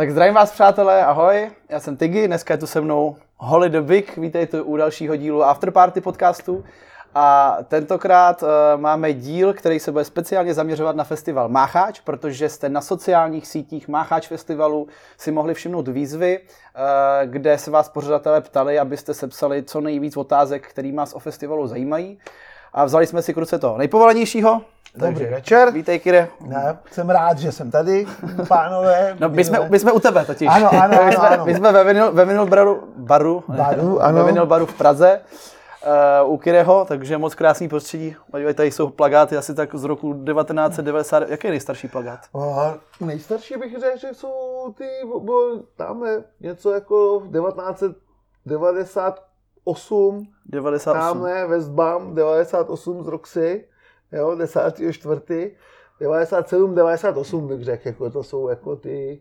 Tak zdravím vás, přátelé, ahoj, já jsem Tiggy, dneska je tu se mnou Holly the Big, vítejte u dalšího dílu Afterparty podcastu. A tentokrát uh, máme díl, který se bude speciálně zaměřovat na festival Mácháč, protože jste na sociálních sítích Mácháč festivalu si mohli všimnout výzvy, uh, kde se vás pořadatelé ptali, abyste sepsali co nejvíc otázek, který vás o festivalu zajímají. A vzali jsme si kruce toho nejpovolenějšího, Dobrý Takže, večer. Vítej, Kire. Ne, jsem rád, že jsem tady, pánové. No, my jsme, my jsme u tebe totiž. Ano, ano, my jsme, ano. My jsme ve Vinyl, ve vinyl baru, baru, baru ano. ve baru v Praze uh, u Kireho, takže moc krásný prostředí. Podívej, tady jsou plagáty asi tak z roku 1990. Jaký je nejstarší plagát? Uh, nejstarší bych řekl, že jsou ty, bo, tam je něco jako 1998. 98. Tamhle Westbam 98 z Roxy jo, 10. 97, 98 bych řekl, jako to jsou jako ty,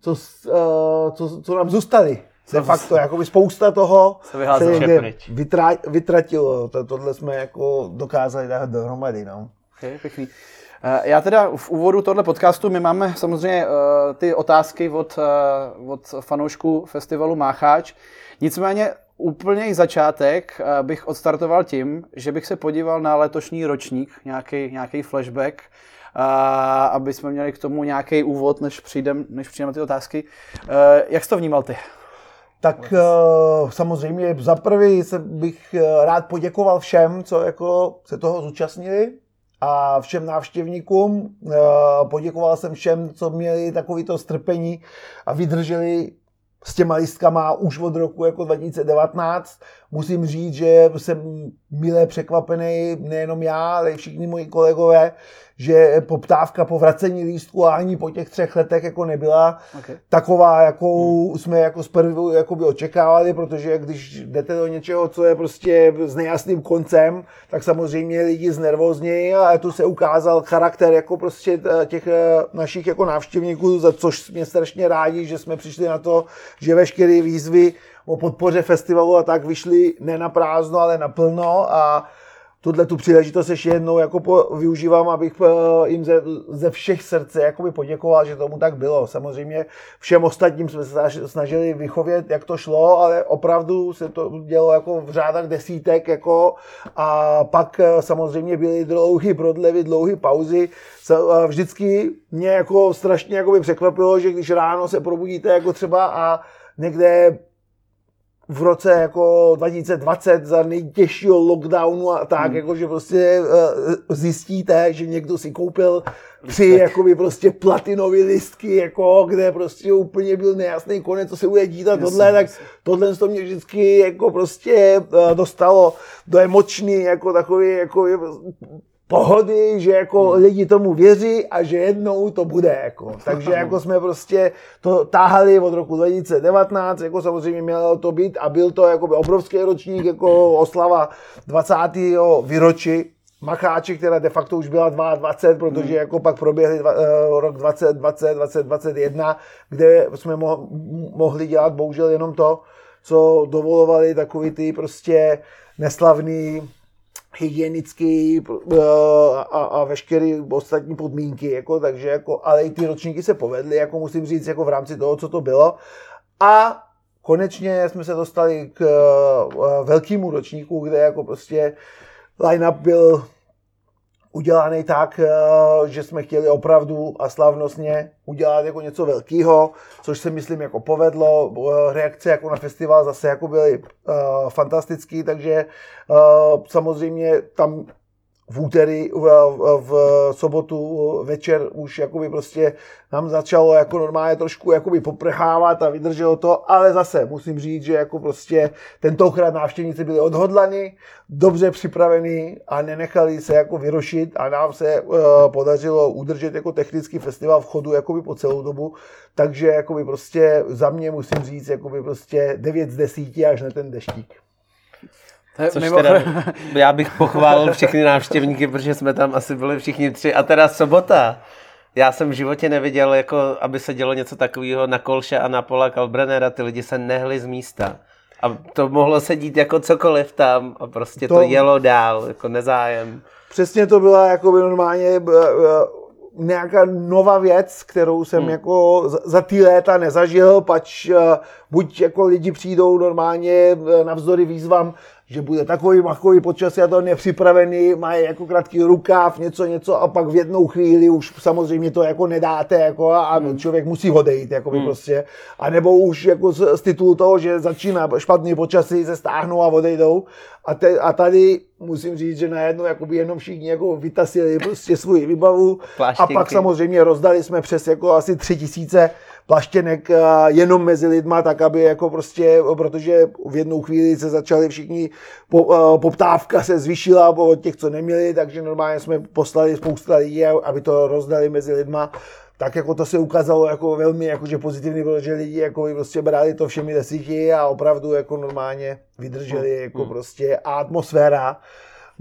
co, uh, co, co nám zůstaly. De facto, jako by spousta toho se, se vytra, vytratilo. To, tohle jsme jako dokázali dát dohromady. No. Okay, pěkný. Eh, já teda v úvodu tohle podcastu, my máme samozřejmě uh, ty otázky od, od fanoušků festivalu Mácháč. Nicméně úplný začátek eh, bych odstartoval tím, že bych se podíval na letošní ročník, nějaký, nějaký flashback, a eh, aby jsme měli k tomu nějaký úvod, než přijdem, než přijdeme na ty otázky. Eh, jak jsi to vnímal ty? Tak samozřejmě za prvý bych rád poděkoval všem, co jako se toho zúčastnili a všem návštěvníkům. Poděkoval jsem všem, co měli takovýto strpení a vydrželi s těma listkama už od roku jako 2019. Musím říct, že jsem milé překvapený, nejenom já, ale i všichni moji kolegové, že poptávka po vracení lístku ani po těch třech letech jako nebyla okay. taková, jakou hmm. jsme jako zprvu by očekávali, protože když jdete do něčeho, co je prostě s nejasným koncem, tak samozřejmě lidi znervoznějí a tu se ukázal charakter jako prostě těch eh, našich jako návštěvníků, za což mě strašně rádi, že jsme přišli na to, že veškeré výzvy o podpoře festivalu a tak vyšly ne na prázdno, ale naplno a tuhle tu příležitost ještě jednou jako po, využívám, abych eh, jim ze, ze všech srdce jakoby poděkoval, že tomu tak bylo. Samozřejmě všem ostatním jsme se snažili vychovět, jak to šlo, ale opravdu se to dělo jako v řádách desítek jako a pak eh, samozřejmě byly dlouhé prodlevy, dlouhé pauzy. Vždycky mě jako strašně jakoby překvapilo, že když ráno se probudíte jako třeba a někde v roce jako 2020 za nejtěžšího lockdownu a tak, hmm. jako že prostě uh, zjistíte, že někdo si koupil tři jakoby prostě platinové listky, jako, kde prostě úplně byl nejasný konec, co se bude dít a tohle, tak tohle to mě vždycky jako prostě uh, dostalo do emoční, jako takový, jako pohody, že jako hmm. lidi tomu věří a že jednou to bude. Jako. Takže jako jsme prostě to táhali od roku 2019, jako samozřejmě mělo to být a byl to jako obrovský ročník, jako oslava 20. výročí Macháči, která de facto už byla 22, protože hmm. jako pak proběhly dva, uh, rok 2020, 2021, kde jsme mo- mohli dělat bohužel jenom to, co dovolovali takový ty prostě neslavný hygienický eh, a, a veškeré ostatní podmínky, jako, takže jako, ale i ty ročníky se povedly, jako musím říct, jako v rámci toho, co to bylo. A konečně jsme se dostali k uh, velkému ročníku, kde jako prostě line-up byl udělaný tak, eh, že jsme chtěli opravdu a slavnostně udělat jako něco velkého, což se myslím jako povedlo. Eh, reakce jako na festival zase jako byly uh, fantastický, takže samozřejmě tam v úterý, v, v, sobotu večer už jakoby prostě nám začalo jako normálně trošku jakoby poprchávat a vydrželo to, ale zase musím říct, že jako prostě tentokrát návštěvníci byli odhodlaní, dobře připravení a nenechali se jako vyrošit a nám se uh, podařilo udržet jako technický festival v chodu jakoby po celou dobu, takže jakoby prostě za mě musím říct jakoby prostě 9 z 10 až na ten deštík. Což teda, já bych pochválil všechny návštěvníky, protože jsme tam asi byli všichni tři. A teda sobota. Já jsem v životě neviděl, jako, aby se dělo něco takového na Kolše a na Pola Kalbrenera. Ty lidi se nehli z místa. A to mohlo se dít jako cokoliv tam a prostě to, to jelo dál, jako nezájem. Přesně to byla jako by normálně nějaká nová věc, kterou jsem hmm. jako za, ty léta nezažil, pač uh, buď jako lidi přijdou normálně navzdory výzvám, že bude takový machový počasí a to nepřipravený, mají jako krátký rukáv, něco, něco a pak v jednou chvíli už samozřejmě to jako nedáte jako a hmm. člověk musí odejít, jako hmm. prostě. A nebo už jako z, z titulu toho, že začíná špatný počasí, se stáhnou a odejdou. A, te, a tady musím říct, že najednou jakoby jenom všichni jako vytasili prostě svůj výbavu Pláštěnky. a pak samozřejmě rozdali jsme přes jako asi tři tisíce plaštěnek eh, jenom mezi lidma, tak aby jako prostě, protože v jednou chvíli se začali všichni, po, eh, poptávka se zvýšila od těch, co neměli, takže normálně jsme poslali spousta lidí, aby to rozdali mezi lidma tak jako to se ukázalo jako velmi jakože pozitivní, protože lidi jako prostě brali to všemi desíti a opravdu jako normálně vydrželi hmm. jako hmm. prostě a atmosféra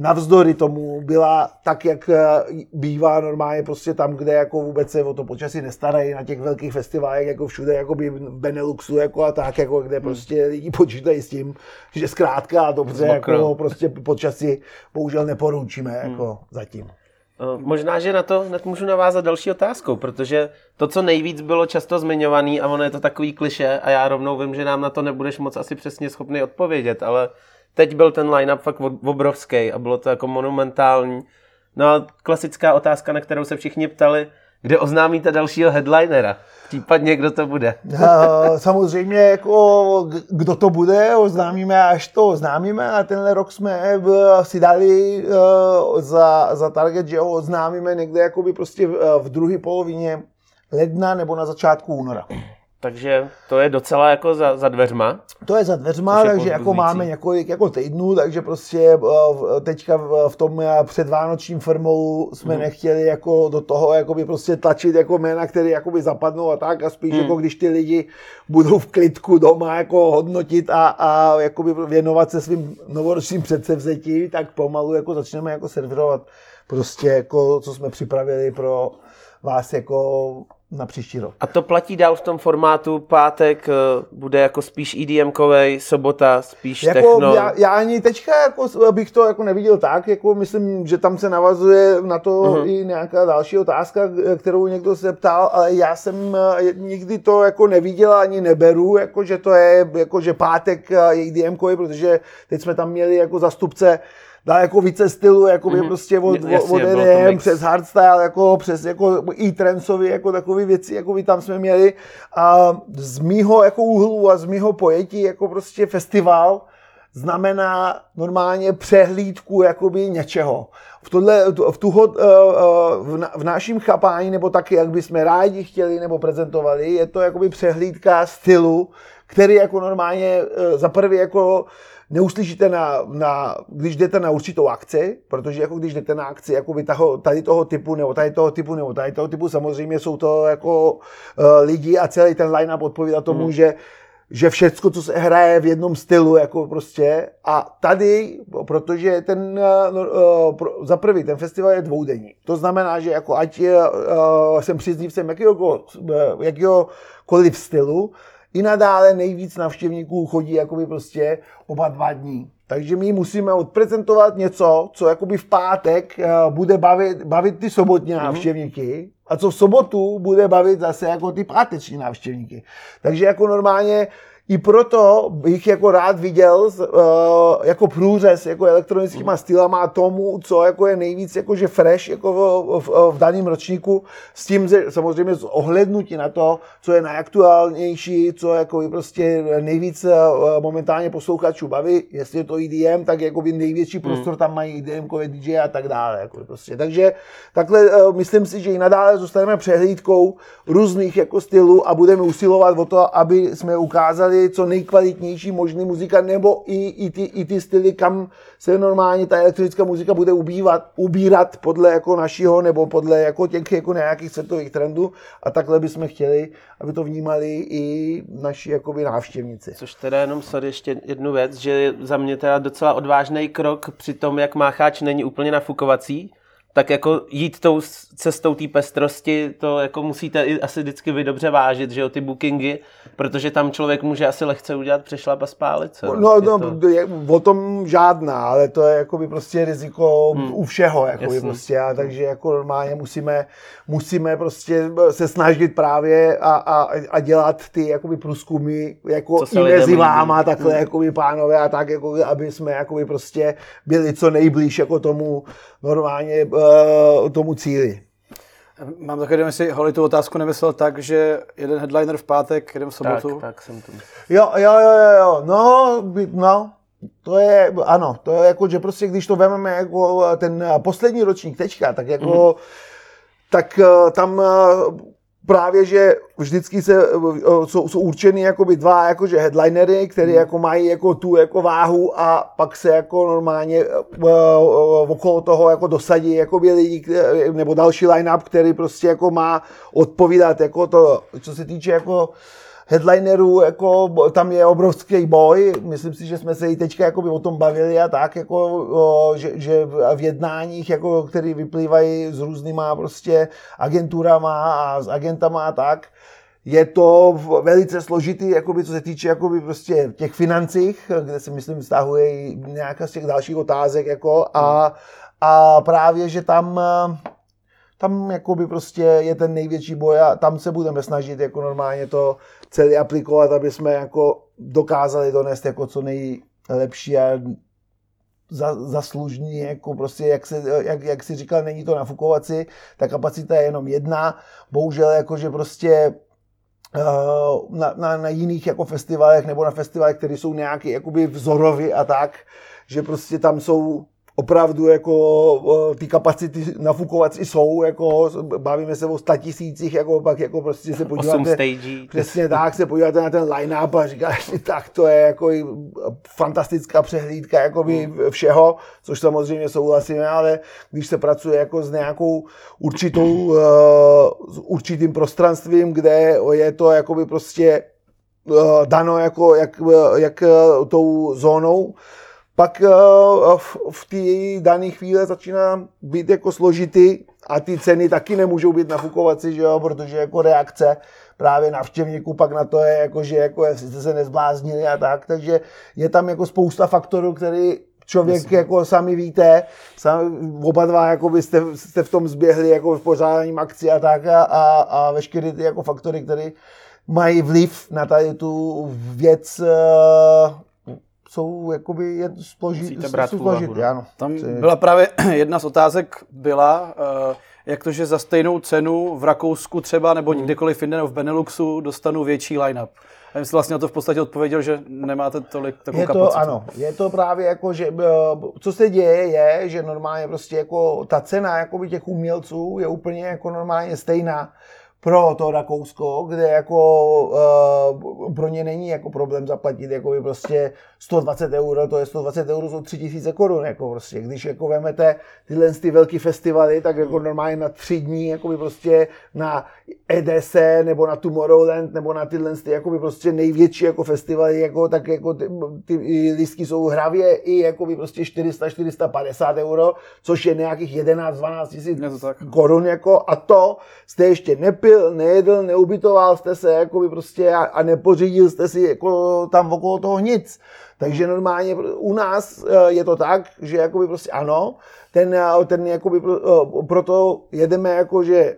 navzdory tomu byla tak, jak eh, bývá normálně prostě tam, kde jako vůbec se o to počasí nestarají na těch velkých festivalech, jako všude, jako by v Beneluxu, jako a tak, jako kde hmm. prostě lidi počítají s tím, že zkrátka a dobře, jako prostě počasí bohužel neporučíme, hmm. jako zatím. Eh, možná, že na to hned můžu navázat další otázkou, protože to, co nejvíc bylo často zmiňovaný, a ono je to takový kliše, a já rovnou vím, že nám na to nebudeš moc asi přesně schopný odpovědět, ale teď byl ten line-up fakt obrovský a bylo to jako monumentální. No a klasická otázka, na kterou se všichni ptali, kde oznámíte dalšího headlinera? Případně kdo to bude? Samozřejmě, jako, kdo to bude, oznámíme, až to oznámíme. A tenhle rok jsme si dali uh, za, za target, že ho oznámíme někde jakoby prostě v, v druhé polovině ledna nebo na začátku února. Takže to je docela jako za, za dveřma. To je za dveřma, takže jako máme několik jako týdnů, takže prostě eh, teďka v tom eh, předvánočním firmou jsme mm. nechtěli jako do toho jakoby prostě tlačit jako jména, které jakoby zapadnou a tak a spíš mm. jako když ty lidi budou v klidku doma jako hodnotit a, a jakoby věnovat se svým novoročním předsevzetí, tak pomalu jako začneme jako servirovat prostě jako co jsme připravili pro vás jako na příští rok. A to platí dál v tom formátu, pátek eh, bude jako spíš edm sobota spíš jako techno. Já, já ani teďka jako bych to jako neviděl tak, jako myslím, že tam se navazuje na to uh-huh. i nějaká další otázka, kterou někdo se ptal, ale já jsem eh, nikdy to jako neviděl ani neberu, jako že to je jako že pátek je edm protože teď jsme tam měli jako zastupce jako více stylu, jako by mm-hmm. prostě od, Jasně, od EDM přes hardstyle, jako přes jako i trencovi, jako takové věci, jako by tam jsme měli. A z mýho jako úhlu a z mýho pojetí, jako prostě festival, znamená normálně přehlídku jakoby něčeho. V, tohle, v, tuho, eh, eh, v naším chápání, nebo taky, jak bychom rádi chtěli nebo prezentovali, je to jakoby přehlídka stylu, který jako normálně eh, za prvý jako neuslyšíte na, na, když jdete na určitou akci, protože jako když jdete na akci jako taho, tady toho typu, nebo tady toho typu, nebo tady toho typu, samozřejmě jsou to jako uh, lidi a celý ten line-up odpovídá tomu, mm. že že všecko, co se hraje v jednom stylu, jako prostě. A tady, protože ten, uh, uh, za prvý, ten festival je dvoudenní. To znamená, že jako ať uh, jsem příznivcem jakýhokoliv, jakýhokoliv stylu, i nadále nejvíc navštěvníků chodí jakoby prostě oba dva dní. Takže my musíme odprezentovat něco, co jakoby v pátek eh, bude bavit, bavit ty sobotní mhm. návštěvníky a co v sobotu bude bavit zase jako ty páteční návštěvníky. Takže jako normálně i proto bych jako rád viděl uh, jako průřez jako elektronickýma stylama a tomu, co jako je nejvíc jakože fresh jako v, v, v daném ročníku, s tím že samozřejmě z ohlednutí na to, co je najaktuálnější, co jako je prostě nejvíc uh, momentálně posluchačů baví, jestli je to EDM, tak jako by největší hmm. prostor tam mají EDM, DJ a tak dále. Jako prostě. Takže takhle uh, myslím si, že i nadále zůstaneme přehlídkou různých jako stylů a budeme usilovat o to, aby jsme ukázali co nejkvalitnější možný muzika, nebo i, i, ty, i ty styly, kam se normálně ta elektronická muzika bude ubývat, ubírat podle jako našího, nebo podle jako těch jako nějakých světových trendů. A takhle bychom chtěli, aby to vnímali i naši jakoby návštěvníci. Což teda jenom sorry, ještě jednu věc, že za mě teda docela odvážný krok při tom, jak Mácháč není úplně nafukovací, tak jako jít tou cestou té pestrosti, to jako musíte i asi vždycky vy dobře vážit, že jo, ty bookingy, protože tam člověk může asi lehce udělat přešlap a spálit se. No, no to... je, o tom žádná, ale to je jako by prostě riziko hmm. u všeho, jako by prostě, a takže jako normálně musíme, musíme prostě se snažit právě a, a, a dělat ty jakoby průzkumy jako i mezi váma, takhle hmm. jakoby pánové a tak, jako, aby jsme jakoby prostě byli co nejblíž jako tomu normálně uh, tomu cíli. Mám také, nevím, jestli Holly tu otázku nemyslel tak, že jeden headliner v pátek, jeden v sobotu. Tak, tak jsem to Jo, jo, jo, jo, jo. No, no, to je, ano, to je jako, že prostě když to vezmeme jako ten poslední ročník tečka, tak jako, mm-hmm. tak eh, tam eh, právě, že vždycky se, eh, jsou, jsou určeny jakoby dva jakože headlinery, které hmm. jako mají jako tu jako váhu a pak se jako normálně uh, uh, okolo toho jako dosadí jako lidi, nebo další line-up, který prostě jako má odpovídat jako to, co se týče jako headlinerů, jako tam je obrovský boj, myslím si, že jsme se i teďka jako o tom bavili a tak, jako, o, že, že, v jednáních, jako, které vyplývají s různýma prostě agenturama a s agentama a tak, je to velice složitý, jakoby, co se týče jakoby, prostě těch financích, kde se myslím vztahuje i nějaká z těch dalších otázek jako, a, a právě, že tam tam jakoby prostě je ten největší boj a tam se budeme snažit jako normálně to celé aplikovat, aby jsme jako dokázali donést jako co nejlepší a za, zaslužní, jako prostě, jak, se, jak, jak si říkal, není to nafukovací, ta kapacita je jenom jedna, bohužel jakože prostě eh, na, na, na jiných jako festivalech nebo na festivalech, které jsou nějaký jakoby vzorovy a tak, že prostě tam jsou opravdu jako ty kapacity nafukovací jsou, jako bavíme se o tisících, jako pak jako prostě se podíváte, přesně tak, se podíváte na ten line-up a říkáš tak to je jako fantastická přehlídka jako by hmm. všeho, což samozřejmě souhlasíme, ale když se pracuje jako s nějakou určitou, s určitým prostranstvím, kde je to jako by prostě dano jako jak, jak tou zónou, pak eh, v té dané chvíli začíná být jako složitý a ty ceny taky nemůžou být nafukovací, že jo, protože jako reakce právě návštěvníků pak na to je jako, že jako jste se nezbláznili a tak, takže je tam jako spousta faktorů, který člověk Myslím. jako sami víte, sami, oba dva jako byste jste v tom zběhli jako v pořádáním akcí a tak a, a, a veškeré ty jako faktory, které mají vliv na tady tu věc eh, jsou jakoby je složitý, jsou složitý, no. ano. Tam byla právě jedna z otázek byla, uh, jak to, že za stejnou cenu v Rakousku třeba nebo hmm. kdekoliv jinde nebo v Beneluxu dostanu větší line-up. A jim jsi vlastně na to v podstatě odpověděl, že nemáte tolik takovou je to, kapacitu. Ano, je to právě jako, že eh, co se děje je, že normálně prostě jako ta cena jakoby těch umělců je úplně jako normálně stejná pro to Rakousko, kde jako uh, pro ně není jako problém zaplatit jako by prostě 120 euro, to je 120 euro, jsou 3000 korun, jako prostě, když jako vemete tyhle ty velké festivaly, tak jako normálně na tři dní, jako by prostě na EDC, nebo na Tomorrowland, nebo na tyhle ty jako by prostě největší jako festivaly, jako, tak jako ty, ty lístky jsou hravě i jako by prostě 400-450 euro, což je nějakých 11-12 tisíc korun, jako, a to jste ještě nepil, nejedl, neubytoval jste se, jako by prostě a, a nepořídil jste si jako tam okolo toho nic. Takže normálně u nás eh, je to tak, že jakoby prostě ano, ten, eh, ten jakoby eh, proto jedeme jako, že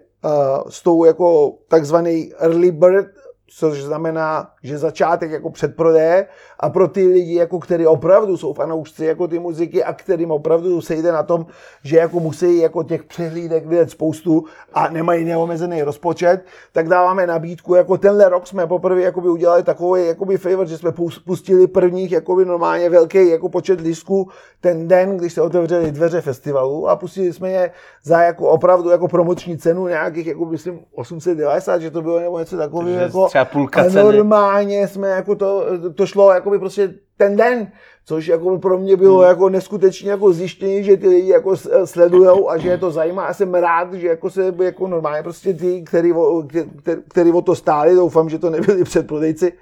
s tou jako takzvaný early bird což znamená, že začátek jako předprodeje a pro ty lidi, jako který opravdu jsou fanoušci jako ty muziky a kterým opravdu se jde na tom, že jako musí jako těch přehlídek vidět spoustu a nemají neomezený rozpočet, tak dáváme nabídku, jako tenhle rok jsme poprvé jakoby udělali takový jakoby favor, že jsme pustili prvních jakoby normálně velký jako počet lístků ten den, když se otevřeli dveře festivalu a pustili jsme je za jako opravdu jako promoční cenu nějakých, jako myslím 890, že to bylo nebo něco takového. Jako, třeba půlka ceny. normálně jsme jako to, to šlo jako by prostě ten den, což jako pro mě bylo hmm. jako neskutečně jako zjištění, že ty lidi jako sledujou a že je to zajímá. Já jsem rád, že jako se jako normálně prostě ty, který, který, který o to stáli, doufám, že to nebyli předprodejci,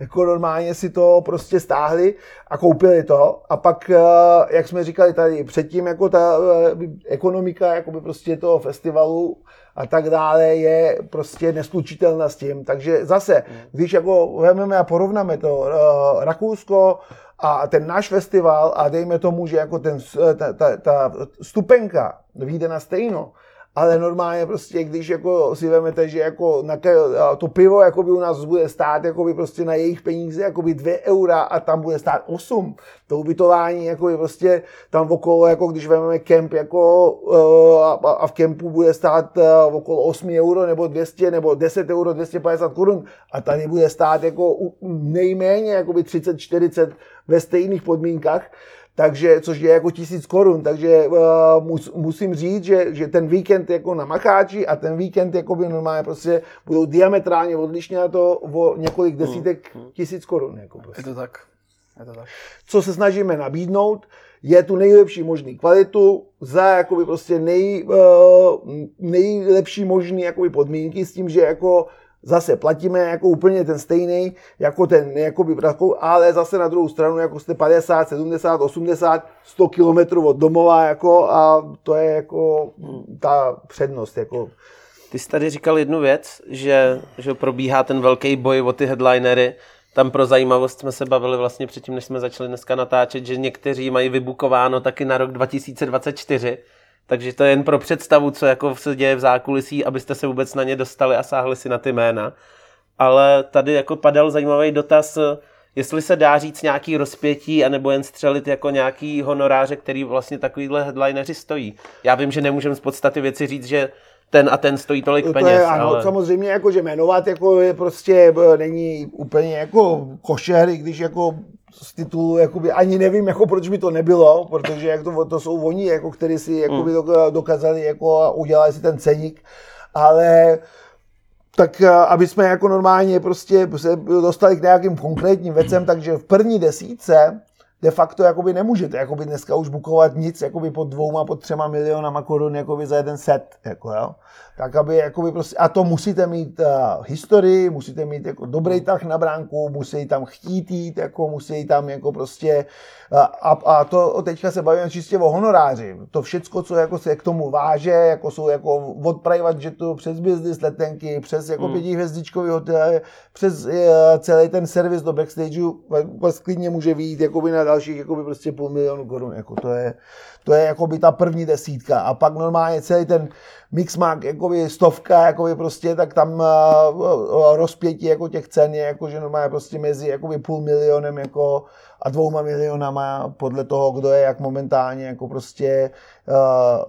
jako normálně si to prostě stáhli a koupili to a pak, jak jsme říkali tady předtím, jako ta ekonomika jakoby prostě toho festivalu a tak dále je prostě neslučitelná s tím. Takže zase, když jako vezmeme a porovnáme to uh, Rakousko a ten náš festival a dejme tomu, že jako ten, ta, ta, ta stupenka vyjde na stejno, ale normálně prostě, když jako si vezmete, že jako na to pivo jako by u nás bude stát jako by prostě na jejich peníze jako by 2 eura a tam bude stát 8. To ubytování jako by prostě tam okolo, jako když vezmeme kemp jako uh, a v kempu bude stát uh, okolo 8 euro nebo 200 nebo 10 euro 250 korun a tady bude stát jako nejméně jako by 30-40 ve stejných podmínkách takže, což je jako tisíc korun, takže uh, mus, musím říct, že, že ten víkend jako na Macháči a ten víkend jako by normálně prostě budou diametrálně odlišně na to o několik hmm, desítek hmm. tisíc korun. Jako prostě. Je to tak. Je to tak. Co se snažíme nabídnout, je tu nejlepší možný kvalitu za jakoby prostě nej, uh, nejlepší možný jakoby podmínky s tím, že jako zase platíme jako úplně ten stejný, jako ten, jakoby, ale zase na druhou stranu, jako jste 50, 70, 80, 100 kilometrů od domova, jako, a to je jako ta přednost, jako. Ty jsi tady říkal jednu věc, že, že probíhá ten velký boj o ty headlinery, tam pro zajímavost jsme se bavili vlastně předtím, než jsme začali dneska natáčet, že někteří mají vybukováno taky na rok 2024, takže to je jen pro představu, co jako se děje v zákulisí, abyste se vůbec na ně dostali a sáhli si na ty jména. Ale tady jako padal zajímavý dotaz, jestli se dá říct nějaký rozpětí, anebo jen střelit jako nějaký honoráře, který vlastně takovýhle headlineři stojí. Já vím, že nemůžeme z podstaty věci říct, že ten a ten stojí tolik to peněz. Je, ano, ale... samozřejmě jako, že jmenovat jako je prostě není úplně jako košer, i když jako z titulu, jakoby, ani nevím, jako proč by to nebylo, protože jak to, to jsou oni, jako, kteří si jakoby, mm. dokázali jako, a udělali si ten ceník, ale tak aby jsme jako normálně prostě se dostali k nějakým konkrétním věcem, takže v první desíce de facto jakoby nemůžete jakoby dneska už bukovat nic jakoby pod dvouma, pod třema milionama korun jakoby za jeden set. Jako, jo tak aby jakoby prostě, a to musíte mít uh, historii, musíte mít jako dobrý tah na bránku, musí tam chtít jít, jako musí tam jako prostě uh, a, a to teďka se bavíme čistě o honoráři. To všecko, co jako se k tomu váže, jako jsou jako od private jetu přes business letenky, přes jako mm. pětihvězdičkový hotel, přes uh, celý ten servis do backstageu, vás klidně může vyjít jakoby na dalších jakoby prostě půl milionu korun. Jako to je, to je jakoby ta první desítka. A pak normálně celý ten Mixmark jakoby stovka, jakoby prostě, tak tam uh, rozpětí jako těch cen je jako, že normálně prostě mezi jakoby půl milionem jako a dvouma milionama podle toho, kdo je jak momentálně jako prostě uh,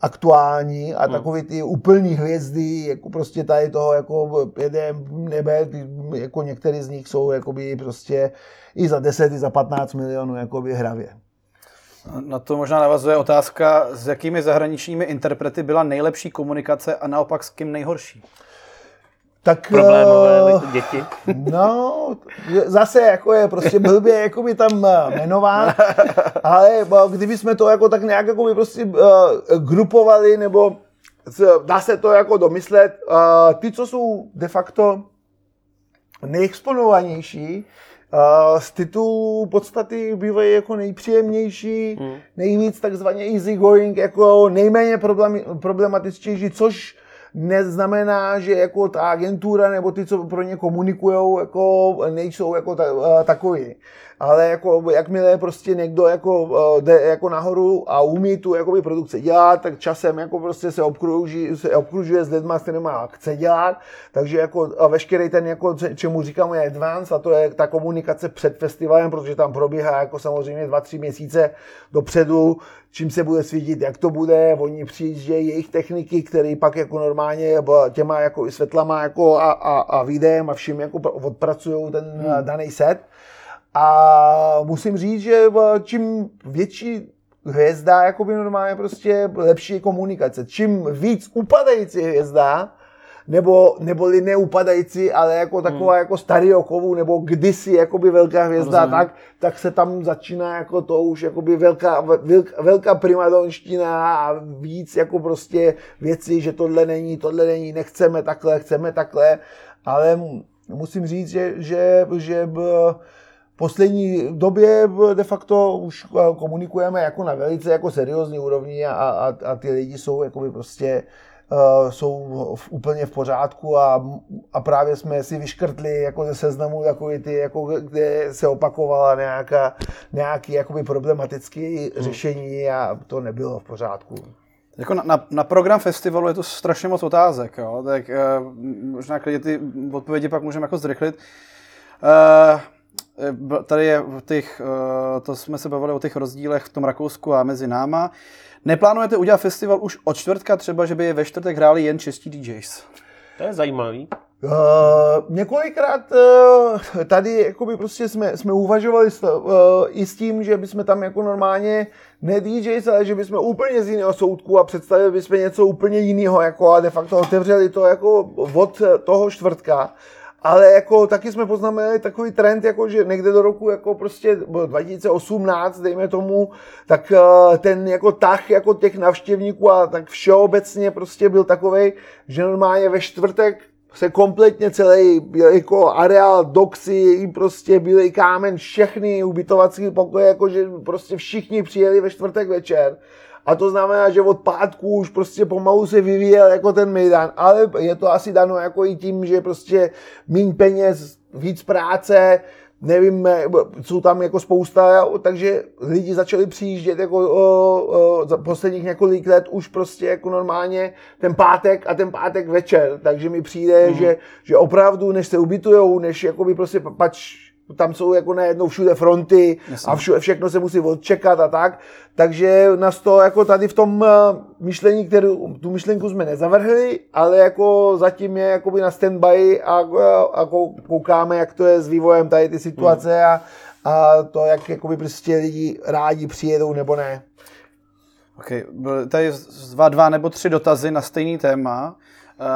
aktuální a hmm. takový ty úplní hvězdy, jako prostě tady toho jako jede nebe, jako některý z nich jsou jakoby prostě i za 10, i za 15 milionů jakoby hravě. Na to možná navazuje otázka, s jakými zahraničními interprety byla nejlepší komunikace a naopak s kým nejhorší? Tak, Problémové uh, děti. No, zase jako je prostě blbě jako by tam eh, jmenován, ale eh, kdyby jsme to jako tak nějak jako by prostě uh, grupovali, nebo dá se to jako domyslet, uh, ty, co jsou de facto nejexponovanější, z titulu podstaty bývají jako nejpříjemnější, mm. nejvíc takzvaně easy going, jako nejméně problematičtější, což neznamená, že jako ta agentura nebo ty, co pro ně komunikují, jako nejsou jako ta, takový ale jako jakmile prostě někdo jako eh, jde jako nahoru a umí tu jakoby produkce dělat, tak časem jako prostě se obkruží, se obkružuje s lidma, s kterými chce dělat, takže jako a veškerý ten jako, čemu říkám je advance a to je ta komunikace před festivalem, protože tam probíhá jako samozřejmě dva, tři měsíce dopředu, čím se bude svítit, jak to bude, oni přijíždějí jejich techniky, které pak jako normálně těma jako světlama jako a, a, a videem a vším jako odpracují ten hmm. daný set. A musím říct, že čím větší hvězda, jako by normálně prostě lepší komunikace. Čím víc upadající hvězda, nebo, neboli neupadající, ale jako taková hmm. jako starý okovu, nebo kdysi jakoby velká hvězda, tak, tak se tam začíná jako to už jakoby velká, velká, velká primadonština a víc jako prostě věci, že tohle není, tohle není, nechceme takhle, chceme takhle, ale musím říct, že, že, že v poslední době de facto už komunikujeme jako na velice jako seriózní úrovni a, a, a ty lidi jsou jakoby prostě uh, jsou v, úplně v pořádku a, a právě jsme si vyškrtli jako ze seznamu takový ty, jako, kde se opakovala nějaká, nějaký jakoby problematické hmm. řešení a to nebylo v pořádku. Jako na, na, na program festivalu je to strašně moc otázek, jo? tak uh, možná klidně ty odpovědi pak můžeme jako zrychlit. Uh, tady je v těch, uh, to jsme se bavili o těch rozdílech v tom Rakousku a mezi náma. Neplánujete udělat festival už od čtvrtka, třeba, že by je ve čtvrtek hráli jen čistí DJs? To je zajímavý. Uh, několikrát uh, tady jakoby prostě jsme, jsme uvažovali s, uh, i s tím, že bychom tam jako normálně ne DJs, ale že bychom úplně z jiného soudku a představili bychom něco úplně jiného jako a de facto otevřeli to jako od toho čtvrtka. Ale jako taky jsme poznamenali takový trend, jako že někde do roku jako prostě 2018, dejme tomu, tak ten jako tah jako těch navštěvníků a tak všeobecně prostě byl takový, že normálně ve čtvrtek se kompletně celý jako areál, doxy, prostě bílý kámen, všechny ubytovací pokoje, jakože prostě všichni přijeli ve čtvrtek večer. A to znamená, že od pátku už prostě pomalu se vyvíjel jako ten Mejdan. Ale je to asi dano jako i tím, že prostě méně peněz, víc práce, nevím, jsou tam jako spousta, takže lidi začali přijíždět jako o, o, za posledních několik let už prostě jako normálně ten pátek a ten pátek večer, takže mi přijde, mm. že, že opravdu, než se ubytujou, než jakoby prostě pač tam jsou jako najednou všude fronty Jasně. a vše, všechno se musí odčekat a tak. Takže nás to jako tady v tom eh, myšlení, kterou, tu myšlenku jsme nezavrhli, ale jako zatím je jakoby na standby a, a koukáme, jak to je s vývojem tady ty situace hmm. a, a to, jak jakoby prostě lidi rádi přijedou nebo ne. Ok, tady dva, dva nebo tři dotazy na stejný téma. Uh,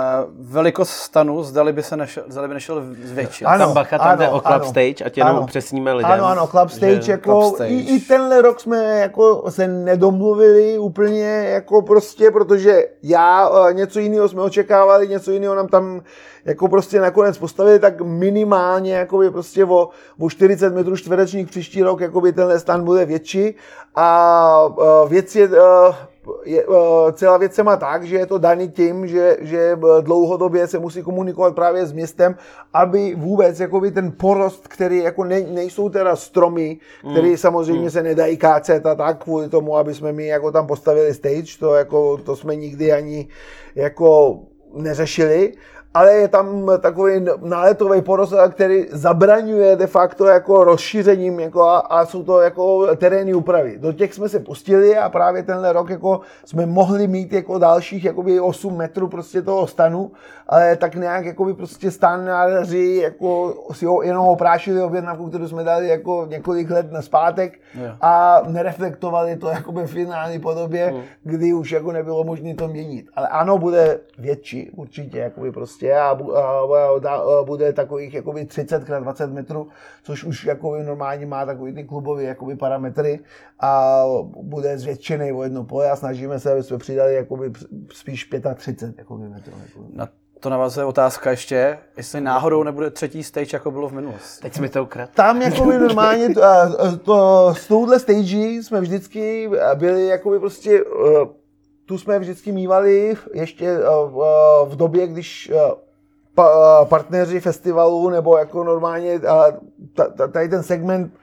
velikost stanu, zdali by se nešel, zdali by nešel zvětšit. Ano, tam bacha, tam ano, jde o club ano, stage, ať jenom ano, upřesníme lidem. Ano, ano, club stage, jako club stage. I, i, tenhle rok jsme jako se nedomluvili úplně, jako prostě, protože já uh, něco jiného jsme očekávali, něco jiného nám tam jako prostě nakonec postavili, tak minimálně jako by prostě o, o 40 metrů čtverečních příští rok jako by tenhle stan bude větší a uh, věc je uh, je, uh, celá věc se má tak, že je to daný tím, že, že dlouhodobě se musí komunikovat právě s městem, aby vůbec jakoby ten porost, který jako ne, nejsou teda stromy, který mm. samozřejmě mm. se nedají kácet a tak kvůli tomu, aby jsme my jako tam postavili stage, to jako to jsme nikdy ani jako neřešili, ale je tam takový náletový porost, který zabraňuje de facto jako rozšířením jako a, a, jsou to jako terénní úpravy. Do těch jsme se pustili a právě tenhle rok jako jsme mohli mít jako dalších jakoby 8 metrů prostě toho stanu, ale tak nějak jakoby prostě stanáři jako si ho jenom oprášili objednávku, kterou jsme dali jako několik let na zpátek yeah. a nereflektovali to jakoby v finální podobě, mm. kdy už jako nebylo možné to měnit. Ale ano, bude větší určitě jakoby prostě prostě a, a, a bude takových jakoby 30 x 20 metrů, což už jakoby normálně má takový ty klubové jakoby parametry a bude zvětšený o jedno pole a snažíme se, aby jsme přidali jakoby spíš 35 jakoby metrů. Jakoby. Na to navazuje otázka ještě, jestli náhodou nebude třetí stage, jako bylo v minulosti. Teď jsme to ukradli. Tam jakoby normálně, to, to, s touhle stage jsme vždycky byli jakoby prostě tu jsme vždycky mývali ještě eh, v době, když eh, eh, partneři festivalu nebo jako normálně tady ten segment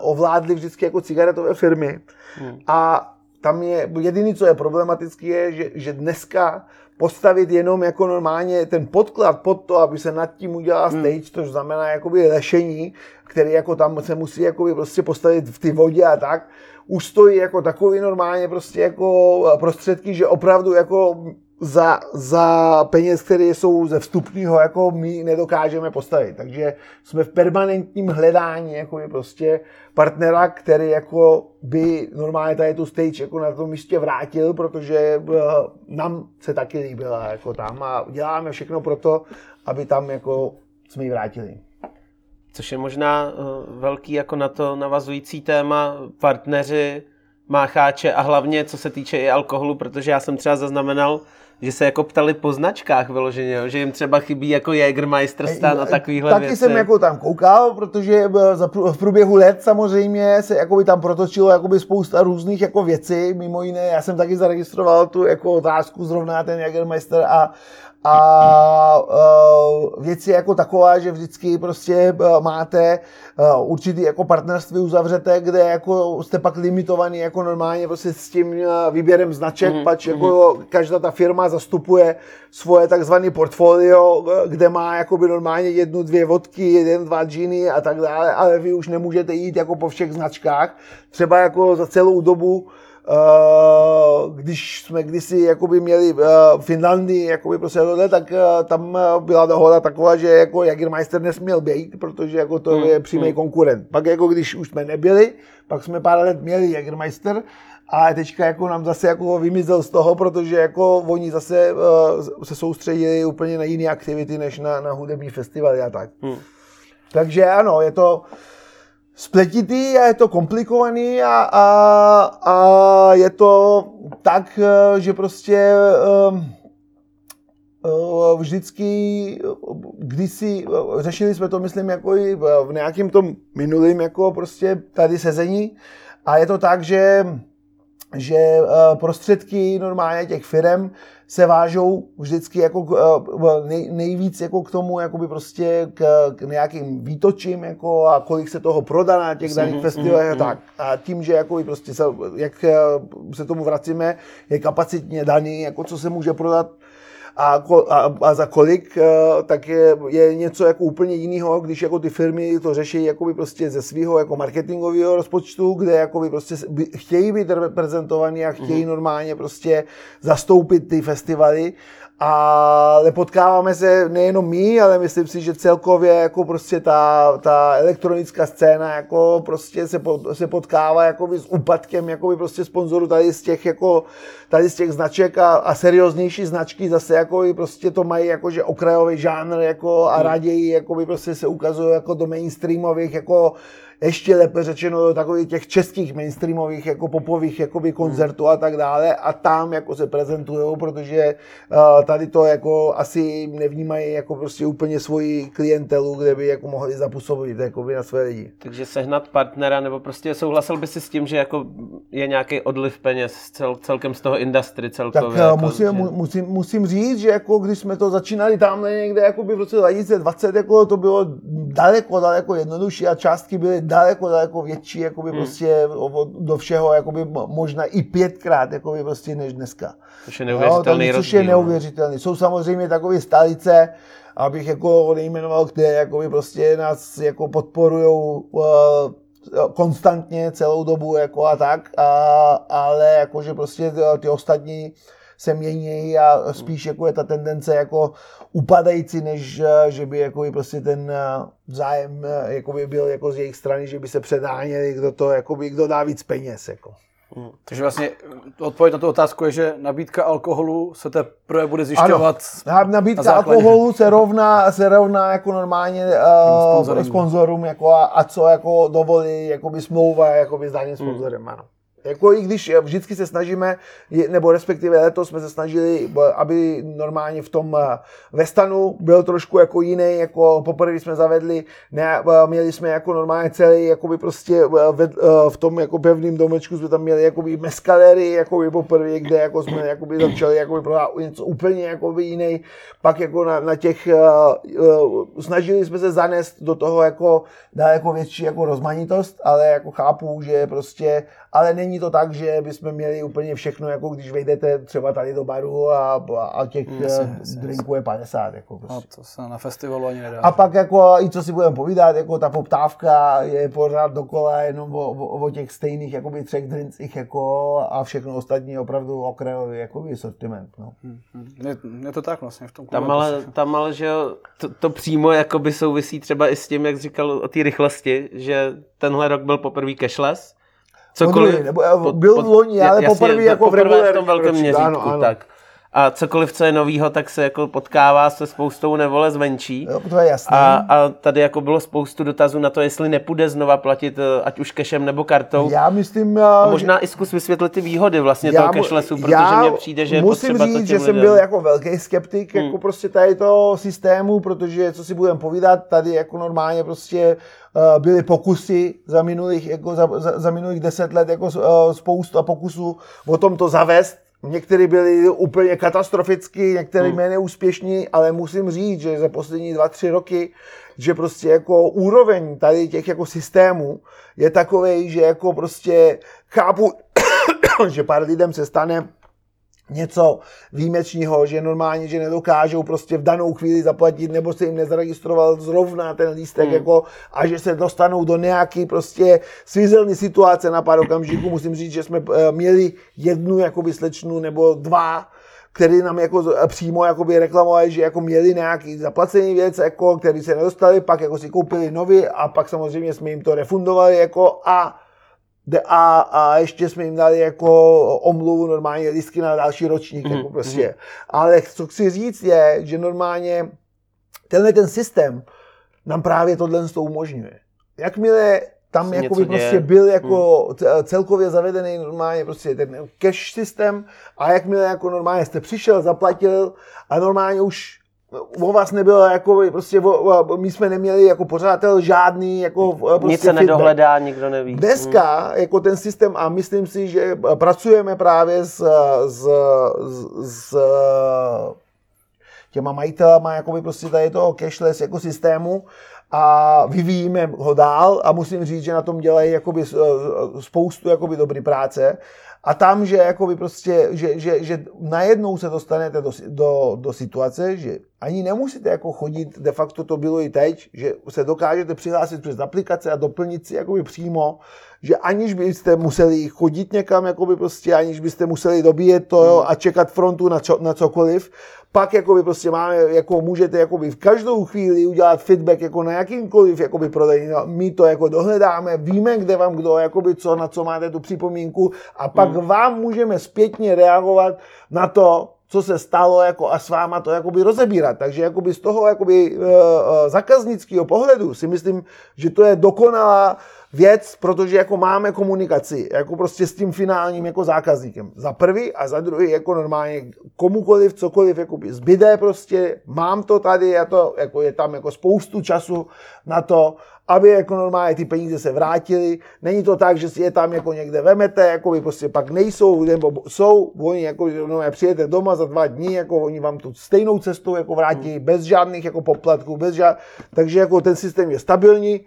ovládli vždycky jako cigaretové firmy. Hmm. A tam je, jediný, co je problematické, je, že, že dneska postavit jenom jako normálně ten podklad pod to, aby se nad tím udělala hmm. stage, hmm. což znamená jakoby lešení, který jako tam se musí jakoby prostě postavit v ty vodě a tak, už stojí jako takový normálně prostě jako prostředky, že opravdu jako za, za peněz, které jsou ze vstupního, jako my nedokážeme postavit. Takže jsme v permanentním hledání jako je prostě partnera, který jako by normálně tady tu stage jako na tom místě vrátil, protože eh, nám se taky líbila jako tam a děláme všechno pro to, aby tam jako jsme ji vrátili. Což je možná eh, velký jako na to navazující téma partneři mácháče a hlavně co se týče i alkoholu, protože já jsem třeba zaznamenal, že se jako ptali po značkách vyloženě, že jim třeba chybí jako Jägermeister stan a takovýhle Taky věci. jsem jako tam koukal, protože v průběhu let samozřejmě se jako by tam protočilo jako by spousta různých jako věcí, mimo jiné, já jsem taky zaregistroval tu jako otázku zrovna ten Jägermeister a, a uh, věc je jako taková, že vždycky prostě uh, máte uh, určitý jako partnerství uzavřete, kde jako jste pak limitovaný jako normálně prostě s tím výběrem značek, mm-hmm. pač jako každá ta firma zastupuje svoje takzvané portfolio, kde má jakoby normálně jednu, dvě vodky, jeden, dva džiny a tak dále, ale vy už nemůžete jít jako po všech značkách. Třeba jako za celou dobu když jsme kdysi jakoby měli uh, Finlandii, jakoby prostě tohle, tak uh, tam byla dohoda taková, že jako Jagermeister nesměl být, protože jako to mm, je přímý mm. konkurent. Pak jako když už jsme nebyli, pak jsme pár let měli Jagermeister, a teďka jako nám zase jako vymizel z toho, protože jako oni zase uh, se soustředili úplně na jiné aktivity, než na, na hudební festivaly a tak. Hmm. Takže ano, je to, spletitý a je to komplikovaný a, a, a je to tak, eh, že prostě um, vždycky, kdysi, řešili jsme to, myslím, jako i v nějakém tom minulém jako prostě tady sezení. A je to tak, že že eh, prostředky normálně těch firm se vážou vždycky jako eh, nej, nejvíc jako k tomu jakoby prostě k, k nějakým výtočím jako a kolik se toho prodá na těch daných mm-hmm, festivalech a mhm. tak. A tím, že jako prostě se, jak eh, se tomu vracíme, je kapacitně daný, jako co se může prodat a, a, a za kolik, eh, tak je, je něco jako úplně jiného, když jako ty firmy to řeší jakoby prostě ze svého jako marketingového rozpočtu, kde jakoby prostě chtějí být reprezentovaní a chtějí mhm. normálně prostě zastoupit ty festivaly ale potkáváme se nejenom my, ale myslím si, že celkově jako prostě ta, ta elektronická scéna jako prostě se, pot, se potkává jako s úpadkem jako prostě sponzorů tady z těch jako tady z těch značek a, a serióznější značky zase jako prostě to mají jako že okrajový žánr jako a hmm. raději jako by prostě se ukazují jako do mainstreamových jako ještě lépe řečeno do takových těch českých mainstreamových jako popových jakoby koncertů a tak dále a tam jako se prezentují, protože uh, tady to jako asi nevnímají jako prostě úplně svoji klientelu, kde by jako mohli zapůsobit jako by na své lidi. Takže sehnat partnera nebo prostě souhlasil by si s tím, že jako je nějaký odliv peněz cel, celkem z toho industry celkově? Tak jako, musím, že... musím, musím říct, že jako když jsme to začínali tamhle někde jako by v roce 2020, jako to bylo daleko, daleko jednodušší a částky byly daleko, daleko větší, jakoby hmm. prostě do všeho, jakoby možná i pětkrát, jakoby prostě než dneska. Což je neuvěřitelný jo, to, Což je no. neuvěřitelný. Jsou samozřejmě takové stálice, abych jako nejmenoval, které jakoby prostě nás jako podporují uh, konstantně celou dobu jako a tak, a, ale jakože prostě ty, ty ostatní se mění a spíš jako je ta tendence jako upadající, než že by jako prostě ten eh, zájem eh, jako by byl jako z jejich strany, že by se předáněli, kdo to, jako by, kdo dá víc peněz. Jako. Hmm. Takže vlastně odpověď na tu otázku je, že nabídka alkoholu se teprve bude zjišťovat. Ano, nabídka na alkoholu se rovná, se rovná jako normálně uh, sponzorům jako a, a, co jako dovolí jako by smlouva jako s daným hmm. sponzorem. Hmm. Ano. Jako i když vždycky se snažíme, nebo respektive letos jsme se snažili, aby normálně v tom eh, Vestanu byl trošku jako jiný, jako poprvé jsme zavedli, ne, eh, měli jsme jako normálně celý, jakoby prostě v, eh, v tom jako pevným domečku jsme tam měli jakoby meskalery, jakoby poprvé, kde jako jsme jakoby začali jakoby prodávat něco úplně jakoby jiný, pak jako na, na těch, snažili jsme se zanést do toho jako daleko větší jako rozmanitost, ale jako chápu, že prostě ale není to tak, že bychom měli úplně všechno, jako když vejdete třeba tady do baru a, a těch mm, jasně, eh, drinků je 50. Jako prostě. no, to se na festivalu ani nedá. A pak jako, i co si budeme povídat, jako ta poptávka je pořád dokola jenom o, o, o těch stejných jakoby třech drincích jako a všechno ostatní je opravdu okrajový jakoby sortiment. No. Hmm, hmm. Je, je, to tak vlastně v tom tam ale, tam ale, že jo, to, to přímo jakoby souvisí třeba i s tím, jak říkal o té rychlosti, že tenhle rok byl poprvé cashless, Cokoliv, nebo, eh, byl v loni, ale poprvé jako v, v tom velkém měřítku, ano, ano. tak. A cokoliv, co je novýho, tak se jako potkává se spoustou nevole zvenčí. Jo, to je jasné. A, a tady jako bylo spoustu dotazů na to, jestli nepůjde znova platit, eh, ať už kešem nebo kartou. Já myslím... A možná že... i zkus vysvětlit ty výhody vlastně já, toho cashlessu, protože mně přijde, že musím říct, to že lidem. jsem byl jako velký skeptik hmm. jako prostě tady toho systému, protože co si budeme povídat, tady jako normálně prostě uh, byly pokusy za minulých, jako za, za, za minulých deset let jako spoustu pokusů o tom to zavést, Někteří byli úplně katastroficky, někteří hmm. méně úspěšní, ale musím říct, že za poslední dva, tři roky, že prostě jako úroveň tady těch jako systémů je takový, že jako prostě chápu, že pár lidem se stane něco výjimečného, že normálně, že nedokážou prostě v danou chvíli zaplatit, nebo se jim nezaregistroval zrovna ten lístek, hmm. jako, a že se dostanou do nějaký prostě svízelný situace na pár okamžiků. Musím říct, že jsme eh, měli jednu jakoby slečnu nebo dva, který nám jako přímo jakoby reklamovali, že jako měli nějaký zaplacený věc, jako, který se nedostali, pak jako si koupili nový a pak samozřejmě jsme jim to refundovali jako a a, a ještě jsme jim dali jako omluvu normálně lístky na další ročník. Mm-hmm. Jako mhm. prostě. Ale co chci říct je, že normálně tenhle ten systém nám právě tohle to umožňuje. Jakmile tam jakoby prostě byl jako hmm. celkově zavedený normálně prostě ten cash systém a jakmile jako normálně jste přišel, zaplatil a normálně už o vás nebylo jako, prostě o, my jsme neměli jako pořádatel žádný jako prostě Nic se feedback. nedohledá, nikdo neví. Dneska hmm. jako ten systém a myslím si, že pracujeme právě s, s, s, s těma majitelama jakoby prostě tady toho cashless jako systému a vyvíjíme ho dál a musím říct, že na tom dělají jakoby spoustu jakoby dobrý práce a tam, že, jakoby prostě, že, že, že najednou se dostanete do, do, do situace, že ani nemusíte jako chodit, de facto to bylo i teď, že se dokážete přihlásit přes aplikace a doplnit si jakoby přímo, že aniž byste museli chodit někam, jakoby prostě, aniž byste museli dobíjet to jo, a čekat frontu na, čo, na cokoliv, pak jakoby prostě máme, jako můžete jakoby v každou chvíli udělat feedback jako na jakýmkoliv jakoby prodej. No, my to jako dohledáme, víme, kde vám kdo, jakoby co, na co máte tu připomínku a pak hmm. vám můžeme zpětně reagovat na to, co se stalo jako a s váma to jakoby rozebírat. Takže jakoby z toho jakoby, uh, zakaznického pohledu si myslím, že to je dokonalá věc, protože jako máme komunikaci, jako prostě s tím finálním jako zákazníkem. Za prvý a za druhý jako normálně komukoliv, cokoliv jako zbyde prostě, mám to tady, je, to, jako je tam jako spoustu času na to, aby jako normálně ty peníze se vrátily. Není to tak, že si je tam jako někde vemete, jako by prostě pak nejsou, nebo jsou, oni jako no, přijete doma za dva dny, jako oni vám tu stejnou cestou jako vrátí, bez žádných jako poplatků, bez žád... takže jako ten systém je stabilní,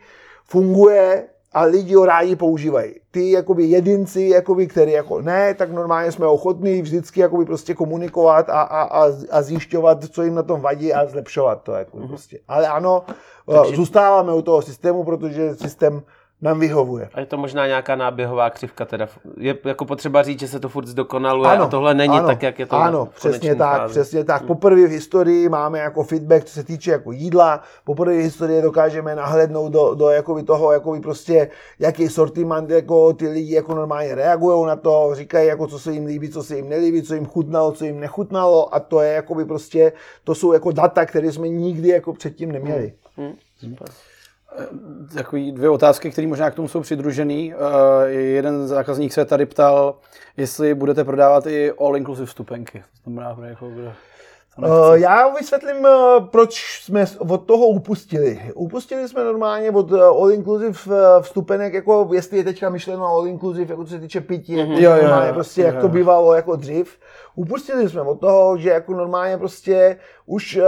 funguje, a lidi ho rádi používají. Ty jakoby jedinci, jakoby, který jako ne, tak normálně jsme ochotní vždycky jakoby prostě komunikovat a, a, a, a zjišťovat, co jim na tom vadí a zlepšovat to. Jako mm-hmm. prostě. Ale ano, Takže... zůstáváme u toho systému, protože systém nám vyhovuje. A je to možná nějaká náběhová křivka teda. Je jako potřeba říct, že se to furt zdokonaluje ano, a tohle není ano, tak, jak je to Ano, přesně tak, fázi. přesně tak. Poprvé v historii máme jako feedback, co se týče jako jídla, poprvé v historii dokážeme nahlednout do, do jakoby toho, jakoby prostě, jaký sortiment jako ty lidi jako normálně reagují na to, říkají jako co se jim líbí, co se jim nelíbí, co jim chutnalo, co jim nechutnalo a to je jakoby prostě, to jsou jako data, které jsme nikdy jako předtím neměli. Hmm. Hmm. Super. Eh, takový dvě otázky, které možná k tomu jsou přidružený. Uh, jeden zákazník se tady ptal, jestli budete prodávat i all-inclusive vstupenky. To znamená, jako, Uh, já vysvětlím, uh, proč jsme od toho upustili. Upustili jsme normálně od uh, all inclusive vstupenek, jako jestli je teďka myšleno all inclusive, jako co se týče pití, mm-hmm. jo, jo, jo, prostě jo, jak to bývalo jako dřív. Upustili jsme od toho, že jako normálně prostě už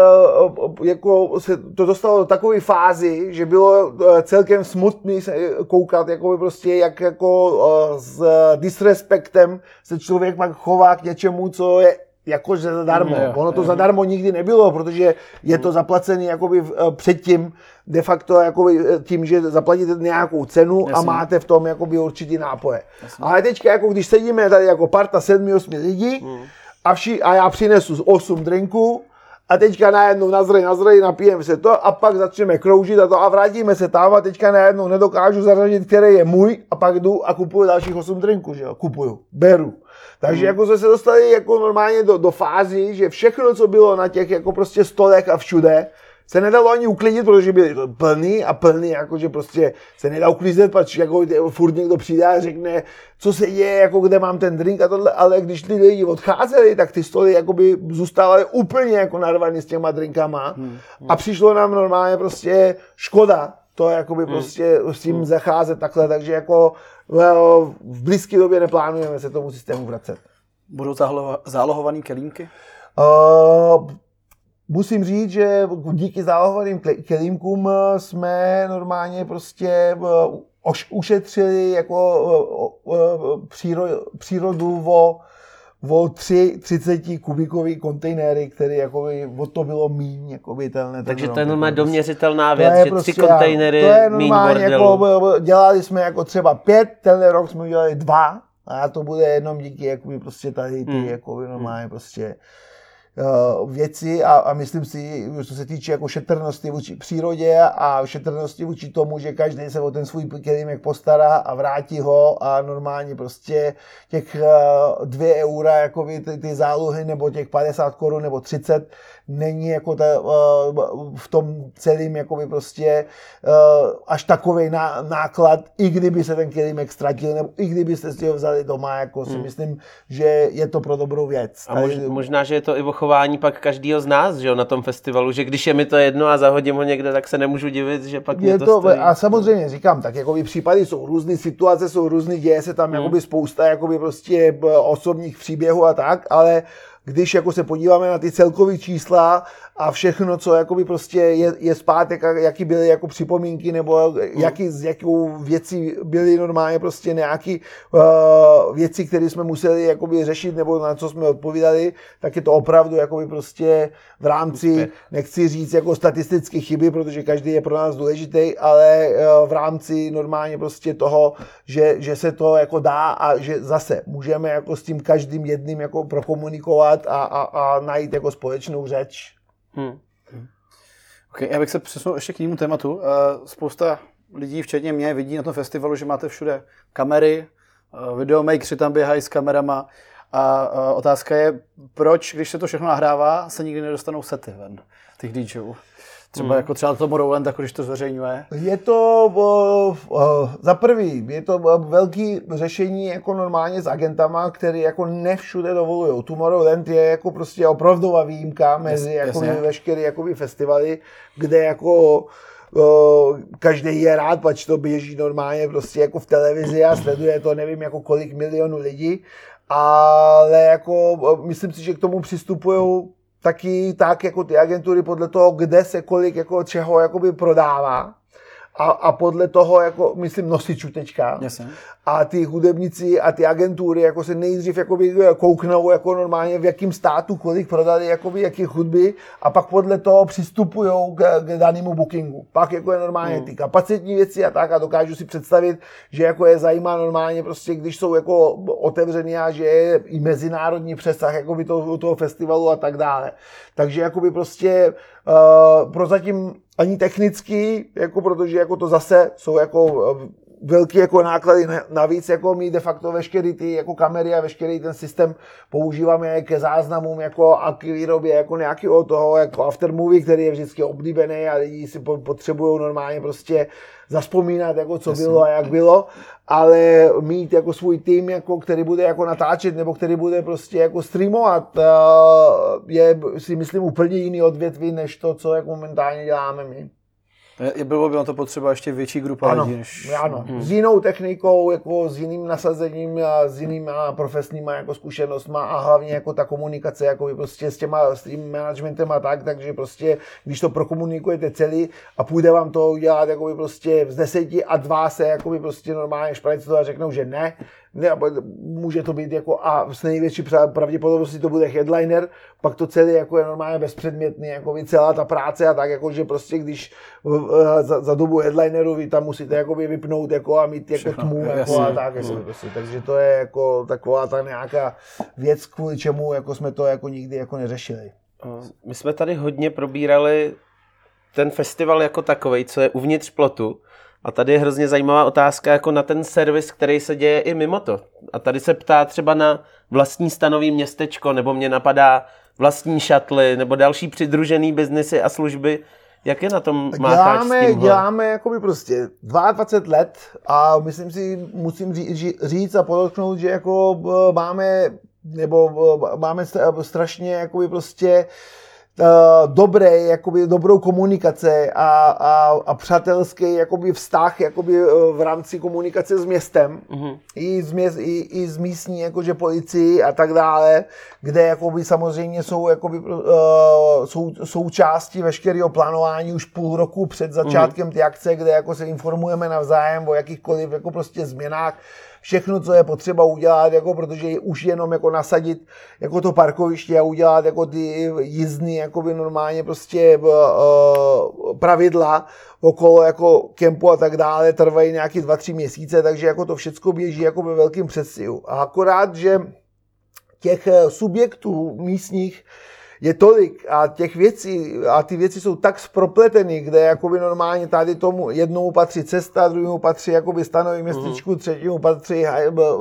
jako se to dostalo do takové fázy, že bylo celkem smutný se koukat, jako prostě jak jako s disrespektem se člověk pak chová k něčemu, co je jakože zadarmo. Mm, ono to zadarmo nikdy nebylo, protože je to zaplacený jakoby eh, předtím de facto jakoby eh, tím, že zaplatíte nějakou cenu Jasně. a máte v tom jakoby určitý nápoje. Jasně. Ale teďka, jako když sedíme tady jako parta sedmi, osmi lidí mm. a, vši, a já přinesu osm drinků a teďka najednou nazrej, nazrej, napijeme se to a pak začneme kroužit a to a vrátíme se tam a teďka najednou nedokážu zařadit, který je můj a pak jdu a kupuju dalších 8 drinků, že jo, kupuju, beru. Takže hmm. jako jsme se dostali jako normálně do, do fázy, že všechno, co bylo na těch jako prostě stolech a všude, se nedalo ani uklidit, protože byly plný a plný, jakože prostě se nedá uklízet, pač jako furt někdo přijde a řekne, co se děje, jako kde mám ten drink a tohle, ale když ty lidi odcházeli, tak ty stoly jakoby zůstávaly úplně jako narvaný s těma drinkama hmm. Hmm. a přišlo nám normálně prostě škoda to jakoby hmm. prostě s tím hmm. zacházet takhle, takže jako v blízké době neplánujeme se tomu systému vracet. Budou zálohovaný kelímky? Uh, Musím říct, že díky zálohovaným kelímkům eh, jsme normálně prostě eh, ušetřili jako eh, přírodu o, o 3 30 kubikový kontejnery, které jako od to bylo míň. Jako tenhle, Takže to je normálně doměřitelná věc, že prostě, tři kontejnery to je normálně jako, dělali jsme jako třeba pět, tenhle rok jsme udělali dva a to bude jenom díky jakoby prostě tady ty hmm. jako normálně prostě Eh, věci a, a myslím si, co se týče jako šetrnosti vůči přírodě a šetrnosti vůči tomu, že každý se o ten svůj kelímek postará a vrátí ho a normálně prostě těch eh, dvě eura jako ty, ty zálohy nebo těch 50 korun nebo 30 není jako ta, uh, v tom celém jakoby prostě uh, až takový náklad, i kdyby se ten kelímek ztratil, nebo i kdybyste si ho vzali doma, jako si hmm. myslím, že je to pro dobrou věc. A mož, možná, že je to i o chování pak každého z nás, že jo, na tom festivalu, že když je mi to jedno a zahodím ho někde, tak se nemůžu divit, že pak je to, to stojí. A samozřejmě říkám, tak jakoby případy jsou různé, situace jsou různé, děje se tam hmm. jakoby spousta jakoby prostě osobních příběhů a tak, ale když jako se podíváme na ty celkové čísla a všechno, co jakoby prostě je, je zpátek, jaký byly jako připomínky, nebo mhm. jaký, z jakou věcí byly normálně prostě nějaké uh, věci, které jsme museli jakoby řešit, nebo na co jsme odpovídali, tak je to opravdu jakoby prostě v rámci, nechci říct jako statistické chyby, protože každý je pro nás důležitý, ale uh, v rámci normálně prostě toho, že, že se to jako dá a že zase můžeme jako s tím každým jedným jako prokomunikovat a, a, a najít jako společnou řeč. Hmm. Okay, já bych se přesunul ještě k jinému tématu. Eh, spousta lidí, včetně mě, vidí na tom festivalu, že máte všude kamery, eh, videomakeři tam běhají s kamerama a eh, otázka je, proč, když se to všechno nahrává, se nikdy nedostanou sety ven, těch DJů. Třeba hmm. jako třeba to Morrowland, jako když to zveřejňuje? Je to uh, uh, za prvý, je to uh, velký řešení jako normálně s agentama, který jako nevšude dovolují. Tomorrowland je jako prostě opravdová výjimka mezi yes, jako veškerý jakoby festivaly, kde jako každý je rád, pač to běží normálně prostě jako v televizi a sleduje to nevím jako kolik milionů lidí, ale jako myslím si, že k tomu přistupují taky tak jako ty agentury podle toho, kde se kolik jako čeho jakoby prodává a, a podle toho, jako, myslím, nosičů teďka. Jasně. A ty hudebníci a ty agentury jako se nejdřív jakoby kouknou jako normálně v jakém státu, kolik prodali jakoby, jaký hudby a pak podle toho přistupují k, k danému bookingu. Pak jako je normálně mm. ty kapacitní věci a tak a dokážu si představit, že jako je zajímá normálně prostě, když jsou jako otevřený a že je i mezinárodní přesah jakoby toho, toho festivalu a tak dále. Takže jakoby prostě uh, prozatím ani technicky, jako protože jako to zase jsou jako velké jako náklady navíc, jako my de facto veškeré ty jako kamery a veškerý ten systém používáme ke záznamům jako a k výrobě jako nějakého toho jako aftermovie, který je vždycky oblíbený a lidi si potřebují normálně prostě zaspomínat, jako co Jasně. bylo a jak bylo, ale mít jako svůj tým, jako, který bude jako natáčet nebo který bude prostě jako streamovat, eh, je si myslím úplně jiný odvětví, než to, co jako momentálně děláme my. Je, bylo by na to potřeba ještě větší grupa ano, lidí. Než... Ano, hmm. s jinou technikou, jako s jiným nasazením, a s jinýma profesníma jako zkušenostma a hlavně jako ta komunikace jako prostě s, těma, s tím managementem a tak, takže prostě když to prokomunikujete celý a půjde vám to udělat jako prostě z deseti a dva se jako prostě normálně to a řeknou, že ne, ne, může to být jako a s největší pravděpodobností to bude headliner, pak to celé jako je normálně bezpředmětný, jako celá ta práce a tak, jako že prostě když za, za dobu headlineru vy tam musíte jako vypnout jako a mít jako Všechno, tmu jako jasný, a tak, jako, prostě, takže to je jako taková ta nějaká věc, kvůli čemu jako jsme to jako nikdy jako neřešili. My jsme tady hodně probírali ten festival jako takový, co je uvnitř plotu. A tady je hrozně zajímavá otázka jako na ten servis, který se děje i mimo to. A tady se ptá třeba na vlastní stanový městečko, nebo mě napadá vlastní šatly, nebo další přidružený biznesy a služby. Jak je na tom mácháč děláme, s děláme jakoby prostě 22 let a myslím si, musím říct a podotknout, že jako eh, máme nebo eh, máme strašně jakoby prostě uh, dobré, jakoby dobrou komunikace a, a, a přátelský jakoby vztah jakoby eh, v rámci komunikace s městem mm-hmm. i, z měst, i, i z místní jakože policii a tak dále, kde jakoby samozřejmě jsou jakoby, uh, sou, součástí veškerého plánování už půl roku před začátkem mm-hmm. ty akce, kde jako se informujeme navzájem o jakýchkoliv jako prostě změnách všechno, co je potřeba udělat, jako protože už jenom jako nasadit jako to parkoviště a udělat jako ty jízdny, jako by normálně prostě uh, pravidla okolo jako kempu a tak dále trvají nějaký dva, tři měsíce, takže jako to všechno běží jako ve velkým předstihu. A akorát, že těch eh, subjektů místních je tolik a těch věcí, a ty věci jsou tak spropleteny, kde jakoby normálně tady tomu jednomu patří cesta, druhému patří jakoby stanový mhm. městečku, mm. třetímu patří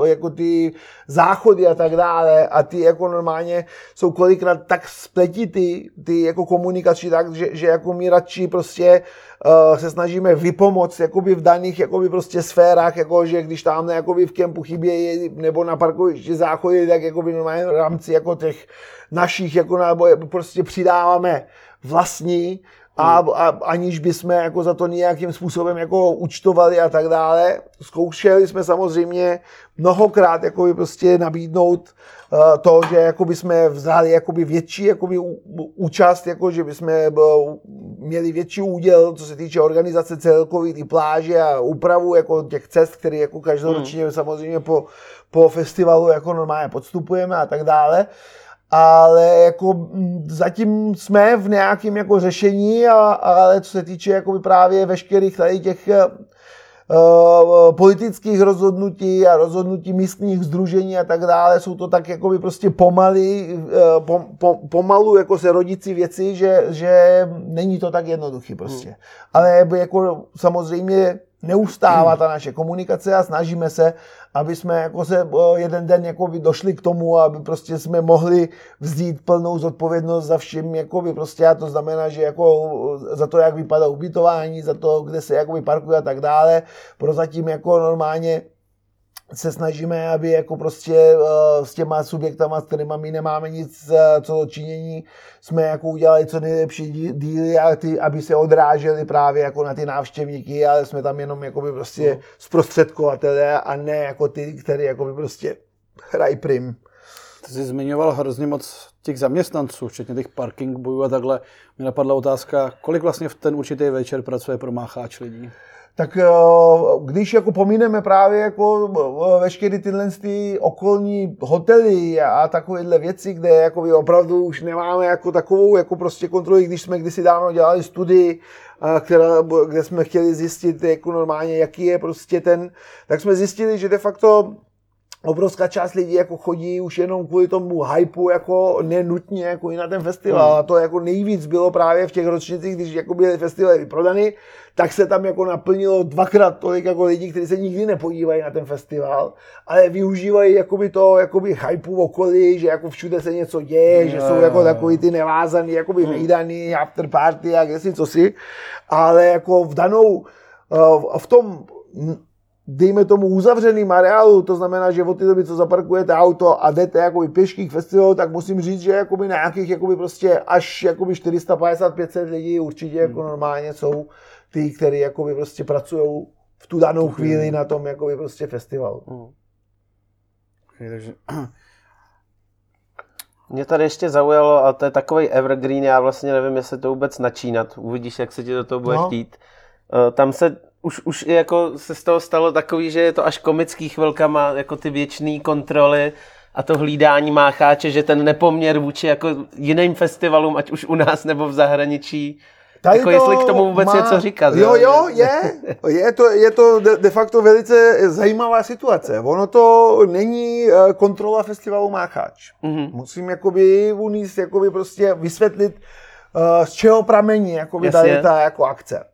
jako ty záchody a tak dále a ty jako normálně jsou kolikrát tak spletitý, ty jako komunikační tak, že, že jako my radši prostě uh, se snažíme vypomoct jakoby v daných jakoby prostě sférách, jako že když tam jakoby v kempu chybějí nebo na parkovišti záchody, tak jakoby v rámci jako těch našich, jako na, prostě přidáváme vlastní, a, a aniž bychom jako za to nějakým způsobem jako účtovali a tak dále. Zkoušeli jsme samozřejmě mnohokrát jako prostě nabídnout uh, to, že jako jsme vzali jakoby větší jakoby účast, jako že bychom uh, měli větší úděl, co se týče organizace celkový ty pláže a úpravu jako těch cest, které jako každoročně hmm. samozřejmě po, po festivalu jako normálně podstupujeme a tak dále. Uh, ale jako mm, zatím jsme v nějakém jako řešení, a, ale co se týče jako právě veškerých tady těch uh, politických rozhodnutí a rozhodnutí místních združení a tak dále, jsou to tak jako by prostě pomaly, uh, pom, pom, pomalu jako se rodící věci, že, že není to tak jednoduchý prostě. Hmm. Ale jako samozřejmě neustává ta naše komunikace a snažíme se, aby jsme jako se jeden den jako došli k tomu, aby prostě jsme mohli vzít plnou zodpovědnost za všem, jako by prostě a to znamená, že jako za to, jak vypadá ubytování, za to, kde se jako parkuje a tak dále. Prozatím jako normálně se snažíme, aby jako prostě uh, s těma subjektama, s kterými my nemáme nic uh, co činění, jsme jako udělali co nejlepší díly, a ty, aby se odrážely právě jako na ty návštěvníky, ale jsme tam jenom jako by prostě no. zprostředkovatele a ne jako ty, který jako by prostě hrají prim. Ty jsi zmiňoval hrozně moc těch zaměstnanců, včetně těch parking bojů a takhle. Mi napadla otázka, kolik vlastně v ten určitý večer pracuje pro mácháč lidí? Tak eh, když jako pomíneme právě jako eh, veškeré tyhle ty okolní hotely a takovéhle věci, kde jako opravdu už nemáme jako takovou jako prostě kontrolu, když jsme kdysi dávno dělali studii, eh, která, kde jsme chtěli zjistit jako normálně, jaký je prostě ten, tak jsme zjistili, že de facto obrovská část lidí jako chodí už jenom kvůli tomu hypeu, jako nenutně jako i na ten festival. Hmm. A to jako nejvíc bylo právě v těch ročnicích, když jako byly festivaly vyprodany, tak se tam jako naplnilo dvakrát tolik jako lidí, kteří se nikdy nepodívají na ten festival, ale využívají jakoby to jakoby hypeu v okolí, že jako všude se něco děje, yeah. že jsou jako takový ty nevázaný, jakoby nejdaný after party a kde si co si, ale jako v danou, eh, v tom dejme tomu uzavřeným areálu, to znamená, že od té doby, co zaparkujete auto a jdete jakoby pěšky k festivalu, tak musím říct, že jakoby na nějakých jakoby prostě až jakoby 450-500 lidí určitě jako hmm. normálně jsou ty, kteří jakoby prostě pracují v tu danou chvíli na tom jakoby prostě festivalu. Hmm. Okay, takže... Mě tady ještě zaujalo, a to je takový evergreen, já vlastně nevím, jestli to vůbec načínat, uvidíš, jak se ti do toho bude no. chtít. Eh, tam se už, už jako se z toho stalo takový, že je to až komický chvilkama, jako ty věčné kontroly a to hlídání mácháče, že ten nepoměr vůči jako jiným festivalům, ať už u nás nebo v zahraničí, Tady jako to jestli k tomu vůbec má... něco říkat. Jo, jo, je. Je to, je to de, de facto velice zajímavá situace. Ono to není eh, kontrola festivalu Mácháč. Mm-hmm. Musím jakoby uníst, jakoby prostě vysvětlit, eh, z čeho pramení jakoby tady ta jako akce.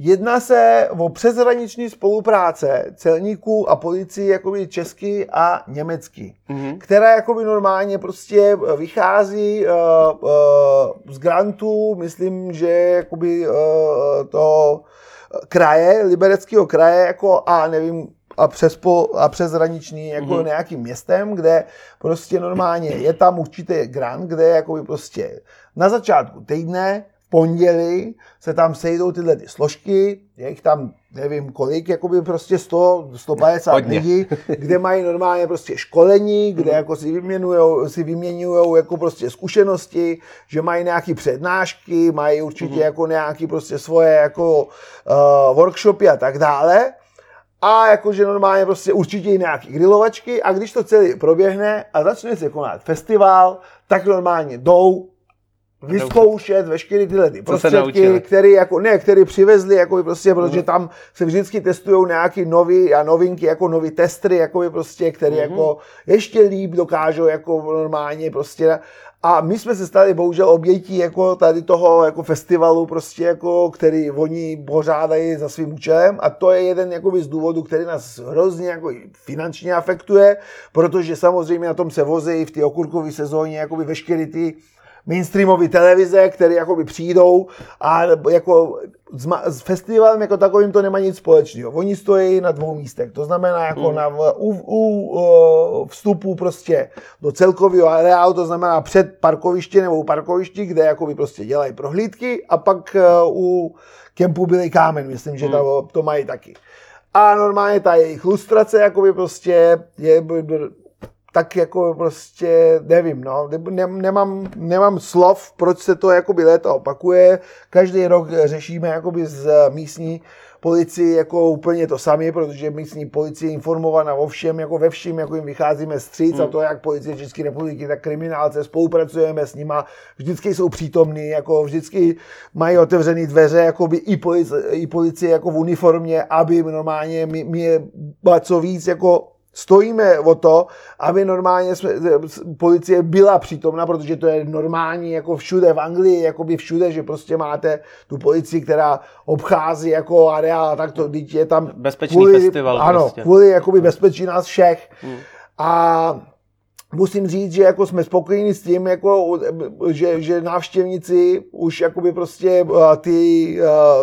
Jedná se o přeshraniční spolupráce celníků a policii jakoby český a německý, mm-hmm. která jakoby normálně prostě vychází uh, uh, z grantů, myslím, že jakoby uh, to kraje, libereckého kraje, jako a nevím, a přes, po, a přes hraniční jako mm-hmm. nějakým městem, kde prostě normálně je tam určitý grant, kde jakoby prostě na začátku týdne pondělí se tam sejdou tyhle ty složky, je jich tam nevím kolik, jakoby prostě 100, 150 Hodně. lidí, kde mají normálně prostě školení, kde jako si vyměňují, si vyměňují jako prostě zkušenosti, že mají nějaké přednášky, mají určitě mm-hmm. jako nějaké prostě svoje jako uh, workshopy a tak dále. A jakože normálně prostě určitě i nějaký grilovačky a když to celé proběhne a začne se konat festival, tak normálně jdou vyzkoušet veškeré tyhle ty prostředky, které jako, ne, které přivezli, jako prostě, protože tam se vždycky testují nějaký nový a novinky, jako nový testry, jako prostě, které mm-hmm. jako ještě líp dokážou jako normálně prostě. A my jsme se stali bohužel obětí jako tady toho jako festivalu, prostě jako, který oni pořádají za svým účelem. A to je jeden jakoby, z důvodů, který nás hrozně jako finančně afektuje, protože samozřejmě na tom se vozí v té okurkové sezóně jakoby veškeré ty mainstreamové televize, které jakoby přijdou a jako s, s festivalem jako takovým to nemá nic společného. Oni stojí na dvou místech, to znamená jako mm. na, u, u, u, vstupu prostě do celkového areálu, to znamená před parkoviště nebo u parkovišti, kde jakoby prostě dělají prohlídky a pak uh, u kempu byli kámen, myslím, že mm. to, to mají taky. A normálně ta jejich lustrace jakoby prostě je tak jako prostě nevím, no, nemám, nemám slov, proč se to jakoby léta opakuje. Každý rok řešíme jakoby z místní policii jako úplně to samé, protože místní policie je informovaná o všem, jako ve všem, jako jim vycházíme stříc hmm. a to jak policie České republiky, tak kriminálce, spolupracujeme s nima, vždycky jsou přítomní, jako vždycky mají otevřené dveře, jako by i policie, i policie jako v uniformě, aby normálně mi, mi je co víc jako stojíme o to, aby normálně jsme, policie byla přítomna, protože to je normální jako všude v Anglii, jako by všude, že prostě máte tu policii, která obchází jako areál, tak to je tam bezpečný kvůli, festival. Ano, prostě. kvůli jakoby bezpečí nás všech. Hmm. A musím říct, že jako jsme spokojeni s tím, jako, že, že návštěvníci už jakoby prostě uh, ty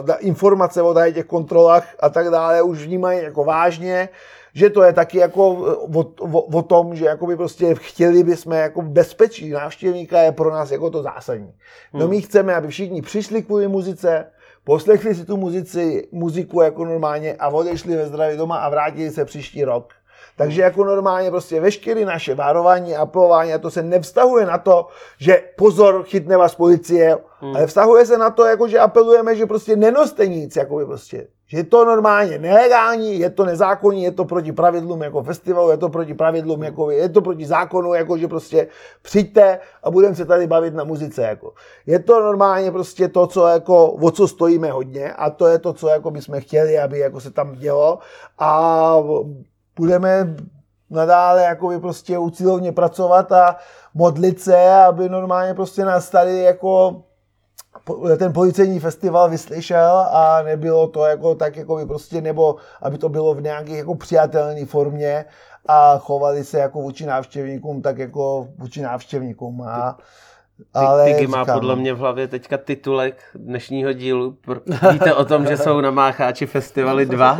uh, informace o těch kontrolách a tak dále už vnímají jako vážně že to je taky jako o, o, o tom, že jako by prostě chtěli bychom jako bezpečí návštěvníka je pro nás jako to zásadní. No hmm. my chceme, aby všichni přišli kvůli muzice, poslechli si tu muzici, muziku jako normálně a odešli ve zdraví doma a vrátili se příští rok. Takže jako normálně prostě veškeré naše varování a apelování, a to se nevztahuje na to, že pozor, chytne vás policie, hmm. ale vztahuje se na to, jako že apelujeme, že prostě nenoste nic, jako by prostě. Je to normálně nelegální, je to nezákonní, je to proti pravidlům jako festivalu, je to proti pravidlům, jako, je to proti zákonu, jako že prostě přijďte a budeme se tady bavit na muzice. Jako. Je to normálně prostě to, co jako, o co stojíme hodně a to je to, co jako bychom chtěli, aby jako se tam dělo a budeme nadále jako prostě ucílovně pracovat a modlit se, aby normálně prostě nás tady jako ten policejní festival vyslyšel a nebylo to jako tak jako by prostě, nebo aby to bylo v nějaké jako přijatelné formě a chovali se jako vůči návštěvníkům, tak jako vůči návštěvníkům. A, ale Tigi má říkám, podle mě v hlavě teďka titulek dnešního dílu. Víte o tom, že jsou na Mácháči festivaly dva?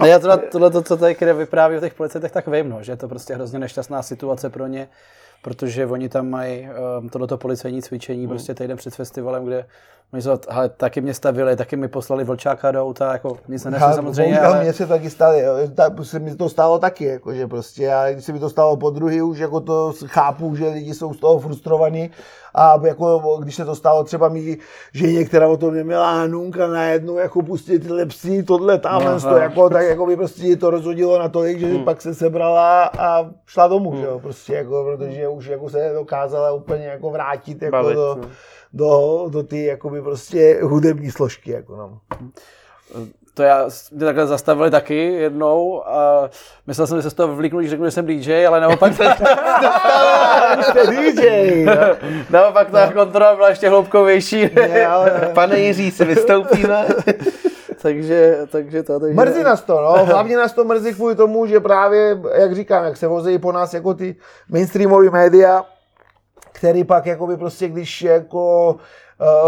ne, já tohle, tohle to, co tady vypráví o těch policetech, tak vím, no, že je to prostě hrozně nešťastná situace pro ně protože oni tam mají um, tohleto policejní cvičení mm. prostě týden před festivalem, kde oni jsou, hele, taky mě stavili, taky mi poslali vlčáka do auta, jako nic nenesli samozřejmě. Ale... Mě se taky stalo, ta, se mi to stalo taky, jako, že prostě, já, když se mi to stalo po druhý, už jako to chápu, že lidi jsou z toho frustrovaní, a jako, když se to stalo třeba mi, že některá o tom neměla Hanunka najednou jako pustit tyhle psi, tohle tam, no, to, jako, tak jako by prostě to rozhodilo na to, že hmm. pak se sebrala a šla domů, hmm. že jo, prostě jako, protože už jako se dokázala úplně jako vrátit jako Bavit, do, no do, do ty jakoby prostě hudební složky. Jako no. To já mě takhle zastavili taky jednou a myslel jsem, že se z toho vlíknu, když řeknu, že jsem DJ, ale naopak Jste DJ. No. naopak ta kontrola byla ještě hloubkovější. Ne, ale... Pane Jiří, si vystoupíme. takže, takže to. Takže... Mrzí nás to, no. Hlavně nás to mrzí kvůli tomu, že právě, jak říkám, jak se vozejí po nás jako ty mainstreamové média, který pak jakoby prostě, když jako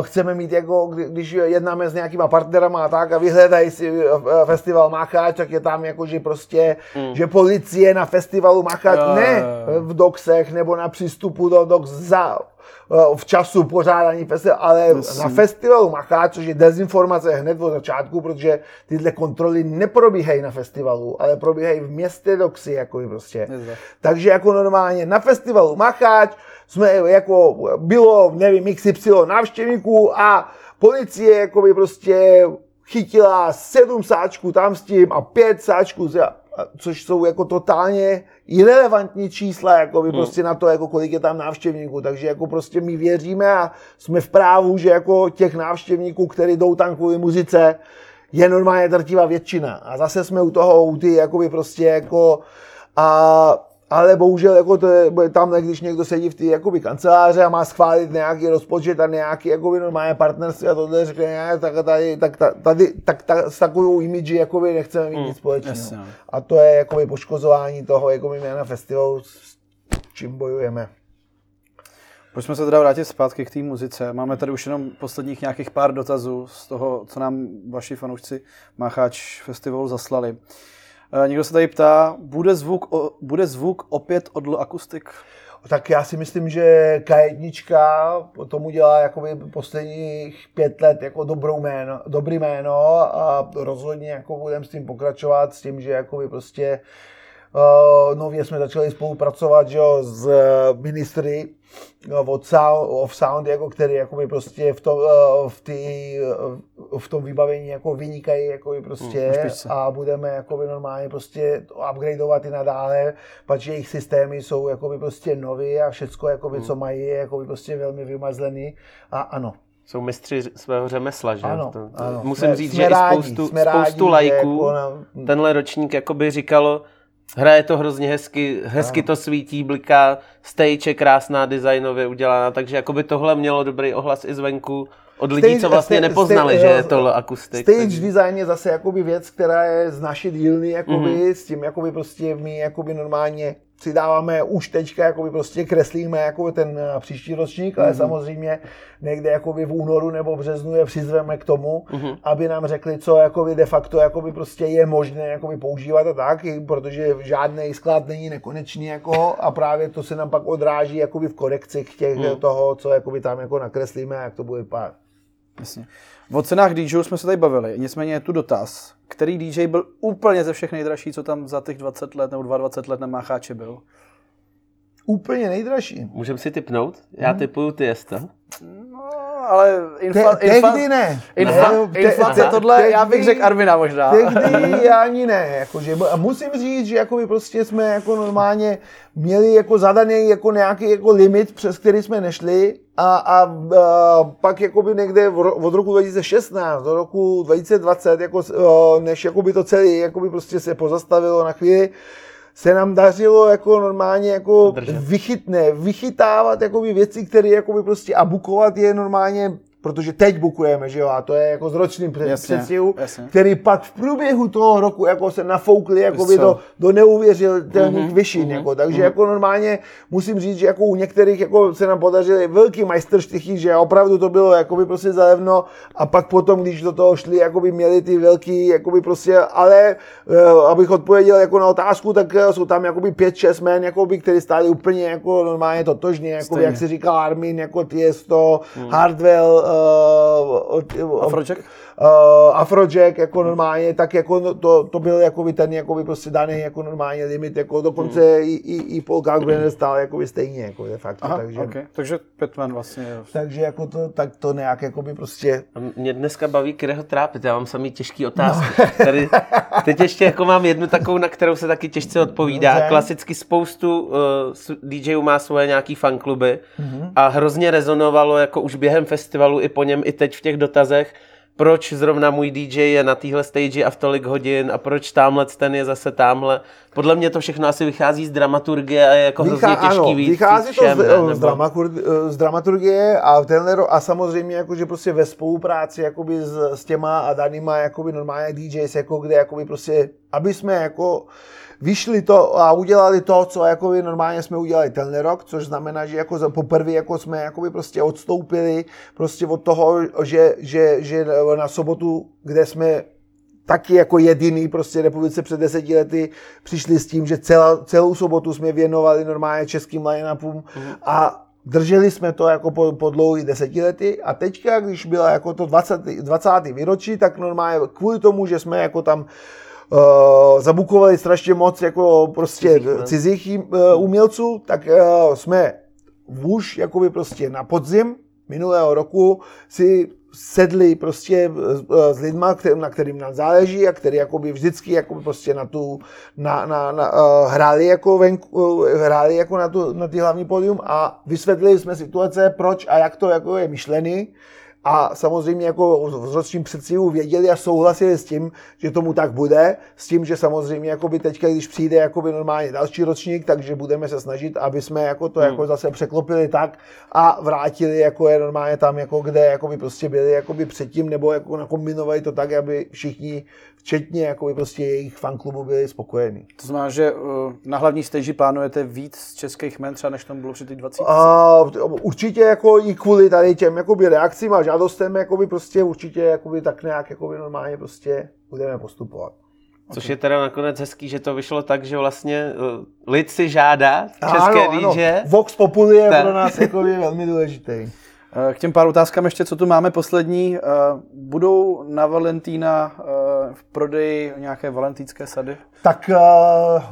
chceme mít jako, když jednáme s nějakýma partnerama a tak a vyhledají si uh, festival Macháč, tak je tam jako, že prostě, mm. že policie na festivalu Macháč, ne v doxech nebo na přístupu do dox za v času pořádání festivalu, ale Myslím. na festivalu Macháč, což je dezinformace hned od začátku, protože tyhle kontroly neprobíhají na festivalu, ale probíhají v městě Doxy, jako prostě. Myslím. Takže jako normálně na festivalu Macháč, jsme jako, bylo, nevím, XY návštěvníků a policie jako by prostě chytila sedm sáčků tam s tím a pět sáčků, což jsou jako totálně irrelevantní čísla, jako by hmm. prostě na to, jako kolik je tam návštěvníků. Takže jako prostě my věříme a jsme v právu, že jako těch návštěvníků, kteří jdou tam kvůli muzice, je normálně drtivá většina. A zase jsme u toho, u ty, jakoby prostě jako a ale bohužel jako to je, tam, když někdo sedí v té jakoby, kanceláře a má schválit nějaký rozpočet a nějaký jakoby, normálně partnerství a tohle řekne, ne, tak tady, tak, tady, tak, tak, s takovou imidži jakoby, nechceme mít mm, nic společného. No. A to je jakoby, poškozování toho jakoby, jména festivalu, s čím bojujeme. Pojďme se teda vrátit zpátky k té muzice. Máme tady už jenom posledních nějakých pár dotazů z toho, co nám vaši fanoušci Macháč festivalu zaslali. Eh, někdo se tady ptá, bude zvuk, bude zvuk opět od Akustik? Tak já si myslím, že K1 tomu dělá jakoby posledních pět let jako dobrou jméno, dobrý jméno a rozhodně jako budeme s tím pokračovat, s tím, že jakoby prostě uh, nově jsme začali spolupracovat že jo, s ministry No, od sound, of sound, jako, který jakoby prostě v tom, eh, v, tý, eh, v tom vybavení jako vynikají jako prostě mm, a budeme jakoby normálně prostě upgradeovat i nadále, protože jejich systémy jsou jakoby prostě nový a všecko, jakoby, mm. co mají, je jakoby prostě velmi vymazlený a ano, jsou mistři svého řemesla, že? Ano, to, to, ano. Musím jsme, říct, jsme že rádi, i spoustu, spoustu lajků jako na... tenhle ročník jakoby říkalo, Hraje to hrozně hezky, hezky to svítí, bliká, stage je krásná, designově udělaná, takže jako by tohle mělo dobrý ohlas i zvenku od lidí, stage, co vlastně stage, nepoznali, stage, že je to akustik. Stage takže. design je zase jakoby věc, která je z naší dílny, jakoby, mm-hmm. s tím jakoby prostě my jakoby normálně přidáváme už teďka, jakoby prostě kreslíme jako ten eh, příští ročník, mm-hmm. ale mhm. samozřejmě někde jakoby v únoru nebo březnu je přizveme k tomu, mm-hmm. aby nám řekli, co jakoby de facto jakoby prostě je možné jakoby používat a tak, protože žádný sklad není nekonečný jako a právě to se nám pak odráží jakoby v korekcích těch mm. toho, co jakoby tam jako nakreslíme a jak to bude vypadat. Jasně. O cenách DJů jsme se tady bavili, nicméně je tu dotaz, který DJ byl úplně ze všech nejdražší, co tam za těch 20 let nebo 22 let na Mácháče byl? Úplně nejdražší. Můžeme si typnout? Já hmm. typuju Tiesta. No, ale infla, te, infla, tehdy ne. Infla, ne. Inflace te, tohle, tehdy, já bych řekl Arvina možná. Tehdy ani ne. Jakože, a musím říct, že jako prostě jsme jako normálně měli jako zadaný jako nějaký jako limit, přes který jsme nešli a, a, a pak jakoby někde od roku 2016 do roku 2020, jako, než jakoby to celé jakoby prostě se pozastavilo na chvíli, se nám dařilo jako normálně jako vychytné, vychytávat jakoby věci, které jakoby prostě a bukovat je normálně protože teď bukujeme, že jo, a to je jako z ročným předstihu, který pak v průběhu toho roku jako se nafoukli jako by do, do neuvěřitelných mm-hmm, vyšin, mm-hmm, jako, takže mm-hmm. jako normálně musím říct, že jako u některých jako se nám podařily velký majstrštychy, že opravdu to bylo jako by prostě zalevno. A pak potom, když do toho šli, jako by měli ty velký, jako by prostě, ale uh, abych odpověděl jako na otázku, tak uh, jsou tam jako by 5-6 men, jako by, který stáli úplně jako normálně totožně, jako by, jak se říká Armin, jako Tiesto, mm. Hardwell, Афроджек? Uh, Afrojack jako normálně, tak jako no, to, to byl jako ten jako prostě daný jako normálně limit, jako dokonce hmm. i, i, i Paul Kalkbrenner stál jako stejně, jako de facto, Aha, takže, okay. takže Pitman vlastně. Takže jako to, tak to nějak jako by prostě. A mě dneska baví, kde ho trápit, já mám samý těžký otázky. No. Tady, teď ještě jako mám jednu takovou, na kterou se taky těžce odpovídá. Dobře. Klasicky spoustu uh, DJů má svoje nějaký fankluby mm-hmm. a hrozně rezonovalo jako už během festivalu i po něm i teď v těch dotazech, proč zrovna můj DJ je na téhle stage a v tolik hodin a proč tamhle ten je zase tamhle. Podle mě to všechno asi vychází z dramaturgie a je jako Vychá, hrozně těžký ano, víc. Vychází všem, to z, ne? Nebo... z, dramakur, z, dramaturgie a tenhle a samozřejmě jakože prostě ve spolupráci jakoby s, s těma a danýma jakoby normálně DJs, jako kde jakoby prostě, aby jsme jako vyšli to a udělali to, co jako normálně jsme udělali ten rok, což znamená, že jako poprvé jako jsme jako prostě odstoupili prostě od toho, že, že, že na sobotu, kde jsme taky jako jediný prostě republice před deseti lety přišli s tím, že celá, celou sobotu jsme věnovali normálně českým line-upům a drželi jsme to jako po, po dlouhý desetiletí a teďka, když byla jako to 20. 20. výročí, tak normálně kvůli tomu, že jsme jako tam uh, zabukovali strašně moc jako prostě cizích, cizích uh, umělců, tak uh, jsme už jakoby prostě na podzim minulého roku si sedli prostě s lidma, kterým, na kterým nám záleží a který jakoby vždycky jakoby prostě na tu, na, na, na, uh, hráli jako venku, uh, hráli jako na, tu, na ty hlavní pódium a vysvětlili jsme situace, proč a jak to jako je myšlený a samozřejmě jako v ročním předstihu věděli a souhlasili s tím, že tomu tak bude, s tím, že samozřejmě jakoby teďka, když přijde jakoby normálně další ročník, takže budeme se snažit, aby jsme jako to hmm. jako zase překlopili tak a vrátili jako je normálně tam, jako kde jakoby prostě byli jakoby předtím, nebo jako nakombinovali to tak, aby všichni včetně jako prostě jejich fanklubu byli spokojení. To znamená, že uh, na hlavní stage plánujete víc z českých men třeba, než tam bylo při těch 20? Uh, určitě jako i kvůli tady těm jakoby reakcím a žádostem jakoby prostě určitě jakoby tak nějak jakoby normálně prostě budeme postupovat. Což okay. je teda nakonec hezký, že to vyšlo tak, že vlastně uh, lid si žádá české ano, DJ. Ano. Vox Populi je tak. pro nás jako velmi důležitý. Eh, k těm pár otázkám ještě, co tu máme poslední. Eh, budou na Valentína eh, v prodeji nějaké valentýnské sady? Tak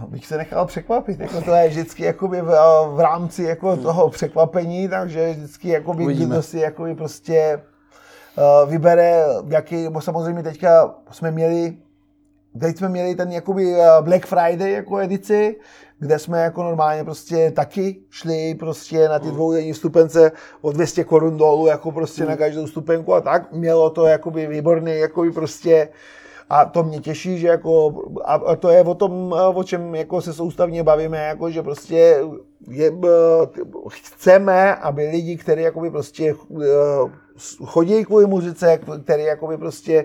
bych se nechal překvapit. Jako to je vždycky jakoby v, v rámci jako hmm. toho překvapení, takže vždycky jakoby, kdo si jakoby prostě vybere, jaký, nebo samozřejmě teďka jsme měli Teď jsme měli ten jakoby Black Friday jako edici, kde jsme jako normálně prostě taky šli prostě na ty mm. dvoudenní vstupence o 200 korun dolů, jako prostě na mm. každou stupenku a tak. Mělo to jakoby výborný, jakoby prostě a to mě těší, že jako, a to je o tom, o čem jako se soustavně bavíme, jako, že prostě je, chceme, aby lidi, kteří jakoby prostě chodí kvůli muzice, který jakoby prostě,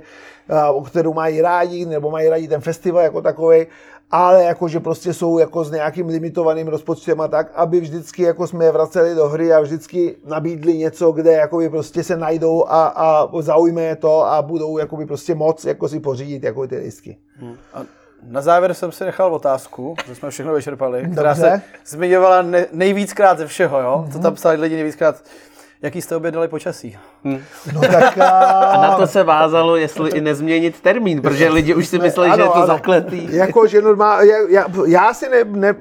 kterou mají rádi, nebo mají rádi ten festival jako takový, ale jakože prostě jsou jako s nějakým limitovaným rozpočtem a tak, aby vždycky jako jsme je vraceli do hry a vždycky nabídli něco, kde jakoby prostě se najdou a, a zaujme to a budou jakoby prostě moc jako si pořídit jako ty disky. Hmm. A na závěr jsem si nechal otázku, že jsme všechno vyčerpali, která se zmiňovala ne, nejvíckrát ze všeho, jo? Mm-hmm. Co tam psali lidi nejvíckrát Jaký jste objednali počasí? Hmm. No tak, a... a na to se vázalo, jestli i nezměnit termín, protože lidi už si mysleli, že je to ano. zakletý. Jako, že normálně, já, já si ne, ne,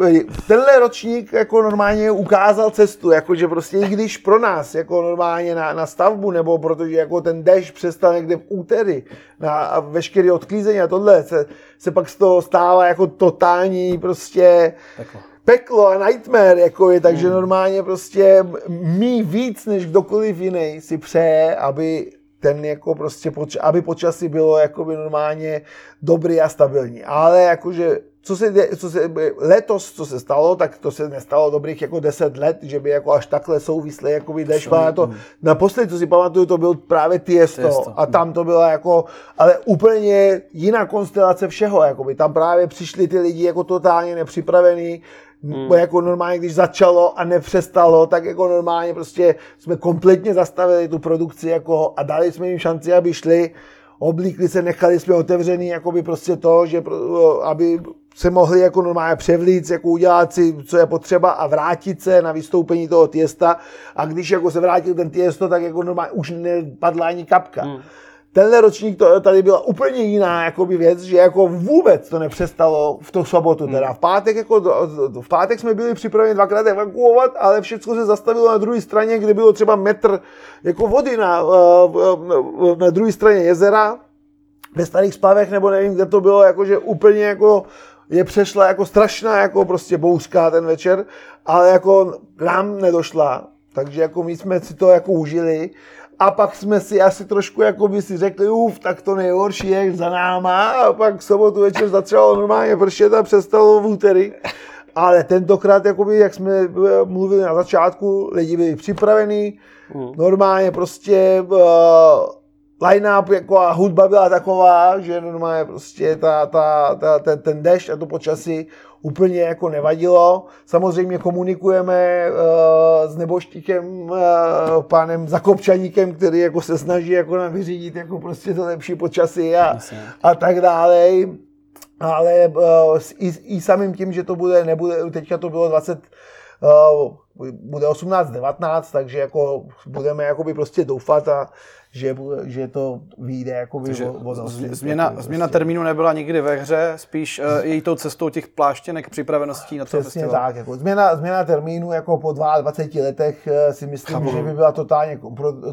tenhle ročník jako normálně ukázal cestu, jako, že prostě i když pro nás, jako normálně na, na stavbu, nebo protože jako ten dešť přestal někde v úterý, na a veškeré odklízení a tohle, se, se pak z toho stává jako totální prostě... Takhle peklo a nightmare, jako je, takže mm. normálně prostě mý víc než kdokoliv jiný si přeje, aby ten jako prostě, poč- aby počasí bylo jakoby normálně dobrý a stabilní. Ale jakože co se, co se, letos, co se stalo, tak to se nestalo dobrých jako 10 let, že by jako až takhle souvislé jako by dešlo na to. Naposledy, co si pamatuju, to byl právě Tiesto, Tiesto. a tam to byla jako, ale úplně jiná konstelace všeho, jako by tam právě přišli ty lidi jako totálně nepřipravení, Hmm. Jako normálně, když začalo a nepřestalo, tak jako normálně prostě jsme kompletně zastavili tu produkci jako a dali jsme jim šanci, aby šli, oblíkli se, nechali jsme otevřený, jako by prostě to, že aby se mohli jako normálně převlít, jako udělat si, co je potřeba a vrátit se na vystoupení toho těsta a když jako se vrátil ten těsto, tak jako normálně už nepadla ani kapka. Hmm. Tenhle ročník to, tady byla úplně jiná jakoby věc, že jako vůbec to nepřestalo v tu sobotu. Teda hmm. v pátek, jako, v pátek jsme byli připraveni dvakrát evakuovat, ale všechno se zastavilo na druhé straně, kde bylo třeba metr jako vody na, na, na druhé straně jezera, ve starých splavech, nebo nevím, kde to bylo, jakože úplně jako je přešla jako strašná jako prostě bouřka ten večer, ale jako nám nedošla. Takže jako my jsme si to jako užili a pak jsme si asi trošku jako by si řekli, uf, tak to nejhorší je za náma a pak sobotu večer začalo normálně pršet a přestalo v úterý. Ale tentokrát, jakoby, jak jsme mluvili na začátku, lidi byli připravení, mm. normálně prostě uh, line-up jako a hudba byla taková, že normálně prostě ta, ta, ta, ten, ten dešť a to počasí úplně jako nevadilo. Samozřejmě komunikujeme uh, s neboštíkem, uh, pánem Zakopčaníkem, který jako se snaží jako nám vyřídit jako prostě to lepší počasí a, a tak dále. Ale uh, i, i samým tím, že to bude, nebude, teďka to bylo 20, uh, bude 18-19, takže jako budeme jakoby prostě doufat a že, že to vyjde jako Takže o, o změna, jako změna prostě. termínu nebyla nikdy ve hře, spíš uh, její tou cestou těch pláštěnek připraveností na to Přesně festival. tak, jako změna, změna termínu jako po 22 letech uh, si myslím, Chápu. že by byla totálně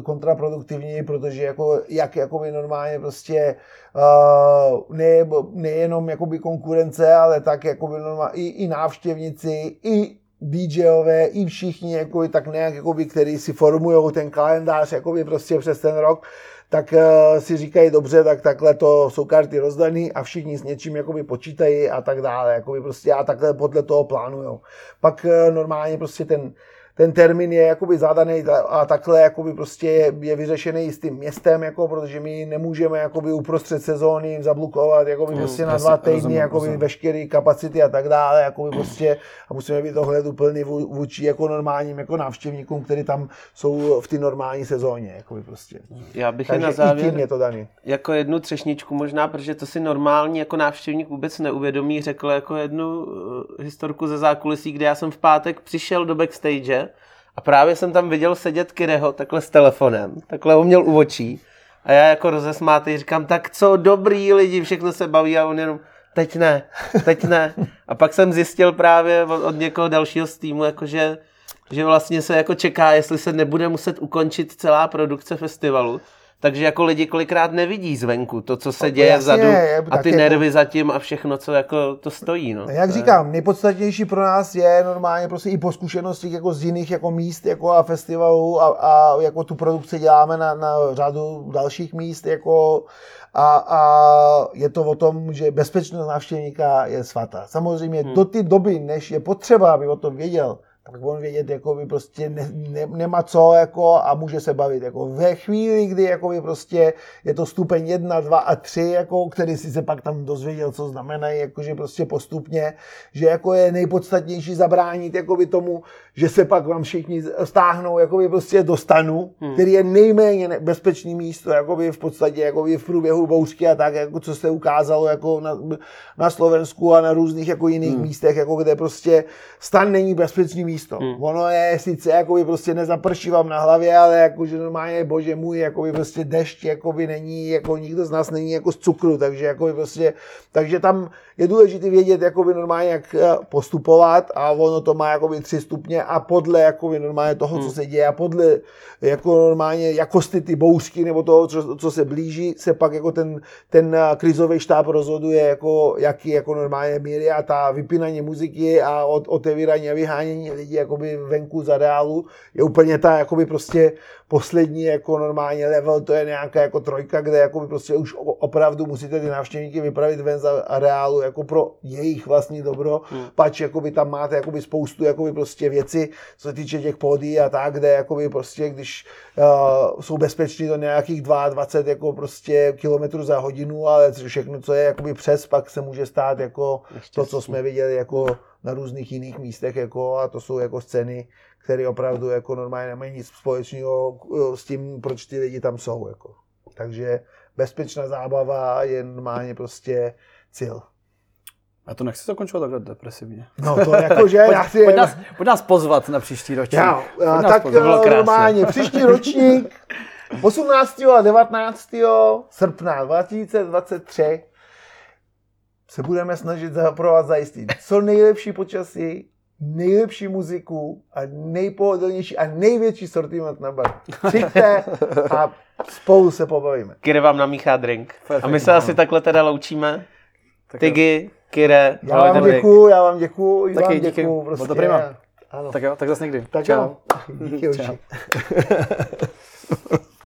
kontraproduktivní, protože jako, jak jakoby normálně prostě uh, ne, nejenom jakoby konkurence, ale tak jakoby normálně i, i návštěvníci, i DJové i všichni, jako, tak nějak, jakoby, který si formují ten kalendář jakoby, prostě přes ten rok, tak uh, si říkají dobře, tak takhle to jsou karty rozdaný a všichni s něčím jakoby počítají a tak dále, jakoby prostě a takhle podle toho plánují. Pak uh, normálně prostě ten ten termín je jakoby zadaný a takhle jakoby prostě je, je vyřešený s tím městem, jako, protože my nemůžeme jakoby uprostřed sezóny zablokovat jakoby mm, prostě na dva týdny jakoby veškerý kapacity a tak dále, jakoby prostě a musíme být ohledu plný vůči jako normálním jako návštěvníkům, kteří tam jsou v té normální sezóně, jakoby prostě. Já bych Takže je na závěr, je to daný. jako jednu třešničku možná, protože to si normální jako návštěvník vůbec neuvědomí, řekl jako jednu uh, historku ze zákulisí, kde já jsem v pátek přišel do backstage a právě jsem tam viděl sedět Kireho takhle s telefonem, takhle ho měl u očí. A já jako rozesmátý říkám, tak co, dobrý lidi, všechno se baví a on jenom, teď ne, teď ne. A pak jsem zjistil právě od, od někoho dalšího z týmu, jakože, že vlastně se jako čeká, jestli se nebude muset ukončit celá produkce festivalu, takže jako lidi kolikrát nevidí zvenku to, co se no, děje vzadu a ty nervy jako... zatím a všechno, co jako to stojí. No. Jak říkám, nejpodstatnější pro nás je normálně prostě i po zkušenostích jako z jiných jako míst jako a festivalů a, a jako tu produkci děláme na, na řadu dalších míst jako a, a je to o tom, že bezpečnost návštěvníka je svatá. Samozřejmě hmm. do té doby, než je potřeba, aby o tom věděl, tak on vědět, jako by prostě ne, ne, nemá co jako a může se bavit. Jako ve chvíli, kdy jako by prostě je to stupeň 1, 2 a 3, jako, který si se pak tam dozvěděl, co znamenají, jakože prostě postupně, že jako je nejpodstatnější zabránit jako by tomu, že se pak vám všichni stáhnou jako by prostě do stanu, hmm. který je nejméně bezpečný místo, jako by v podstatě jako by v průběhu bouřky a tak, jako co se ukázalo jako na, na Slovensku a na různých jako jiných hmm. místech, jako kde prostě stan není bezpečný místo místo. Hmm. Ono je sice jako by prostě nezaprší vám na hlavě, ale jako že normálně, bože můj, jako by prostě dešť, jako by není, jako nikdo z nás není jako z cukru, takže jako by prostě, takže tam je důležité vědět, jako by normálně jak eh, postupovat a ono to má jako by tři stupně a podle jako by normálně toho, hmm. co se děje a podle jako normálně jakosti ty bouřky nebo toho, co, co se blíží, se pak jako ten, ten eh, krizový štáb rozhoduje, jako, jaký jako normálně míry a ta vypínání muziky a od, otevírání a vyhánění lidí jakoby venku za reálu je úplně ta jakoby prostě poslední jako normálně level, to je nějaká jako trojka, kde jakoby prostě už opravdu musíte ty návštěvníky vypravit ven za reálu jako pro jejich vlastní dobro, hmm. pač jakoby tam máte jakoby spoustu jakoby prostě věci, co se týče těch pódí a tak, kde jakoby prostě, když uh, jsou bezpeční do nějakých 22 jako prostě kilometrů za hodinu, ale všechno, co je jakoby přes, pak se může stát jako Ještě to, co jsme viděli jako na různých jiných místech, jako, a to jsou jako scény, které opravdu jako normálně nemají nic společného eh, s tím, proč ty lidi tam jsou. Jako. Takže bezpečná zábava je normálně prostě cíl. A to nechci zakončovat takhle depresivně. No to jako, že pojď, já chci... Pojď nás, pojď nás pozvat na příští ročník. Já, tak pozvat. normálně, příští ročník 18. a 19. srpna 2023 se budeme snažit pro vás zajistit co nejlepší počasí, nejlepší muziku a nejpohodlnější a největší sortiment na bar. Přijďte a spolu se pobavíme. Kire vám namíchá drink. Perfect, a my se asi takhle teda loučíme. Tak Tigi, Kire, já vám děkuju, já vám děkuju, Taky vám děkuju. Prostě. to prima. Ano. Tak jo, tak zase někdy. Tak Čau. Díky, Čau.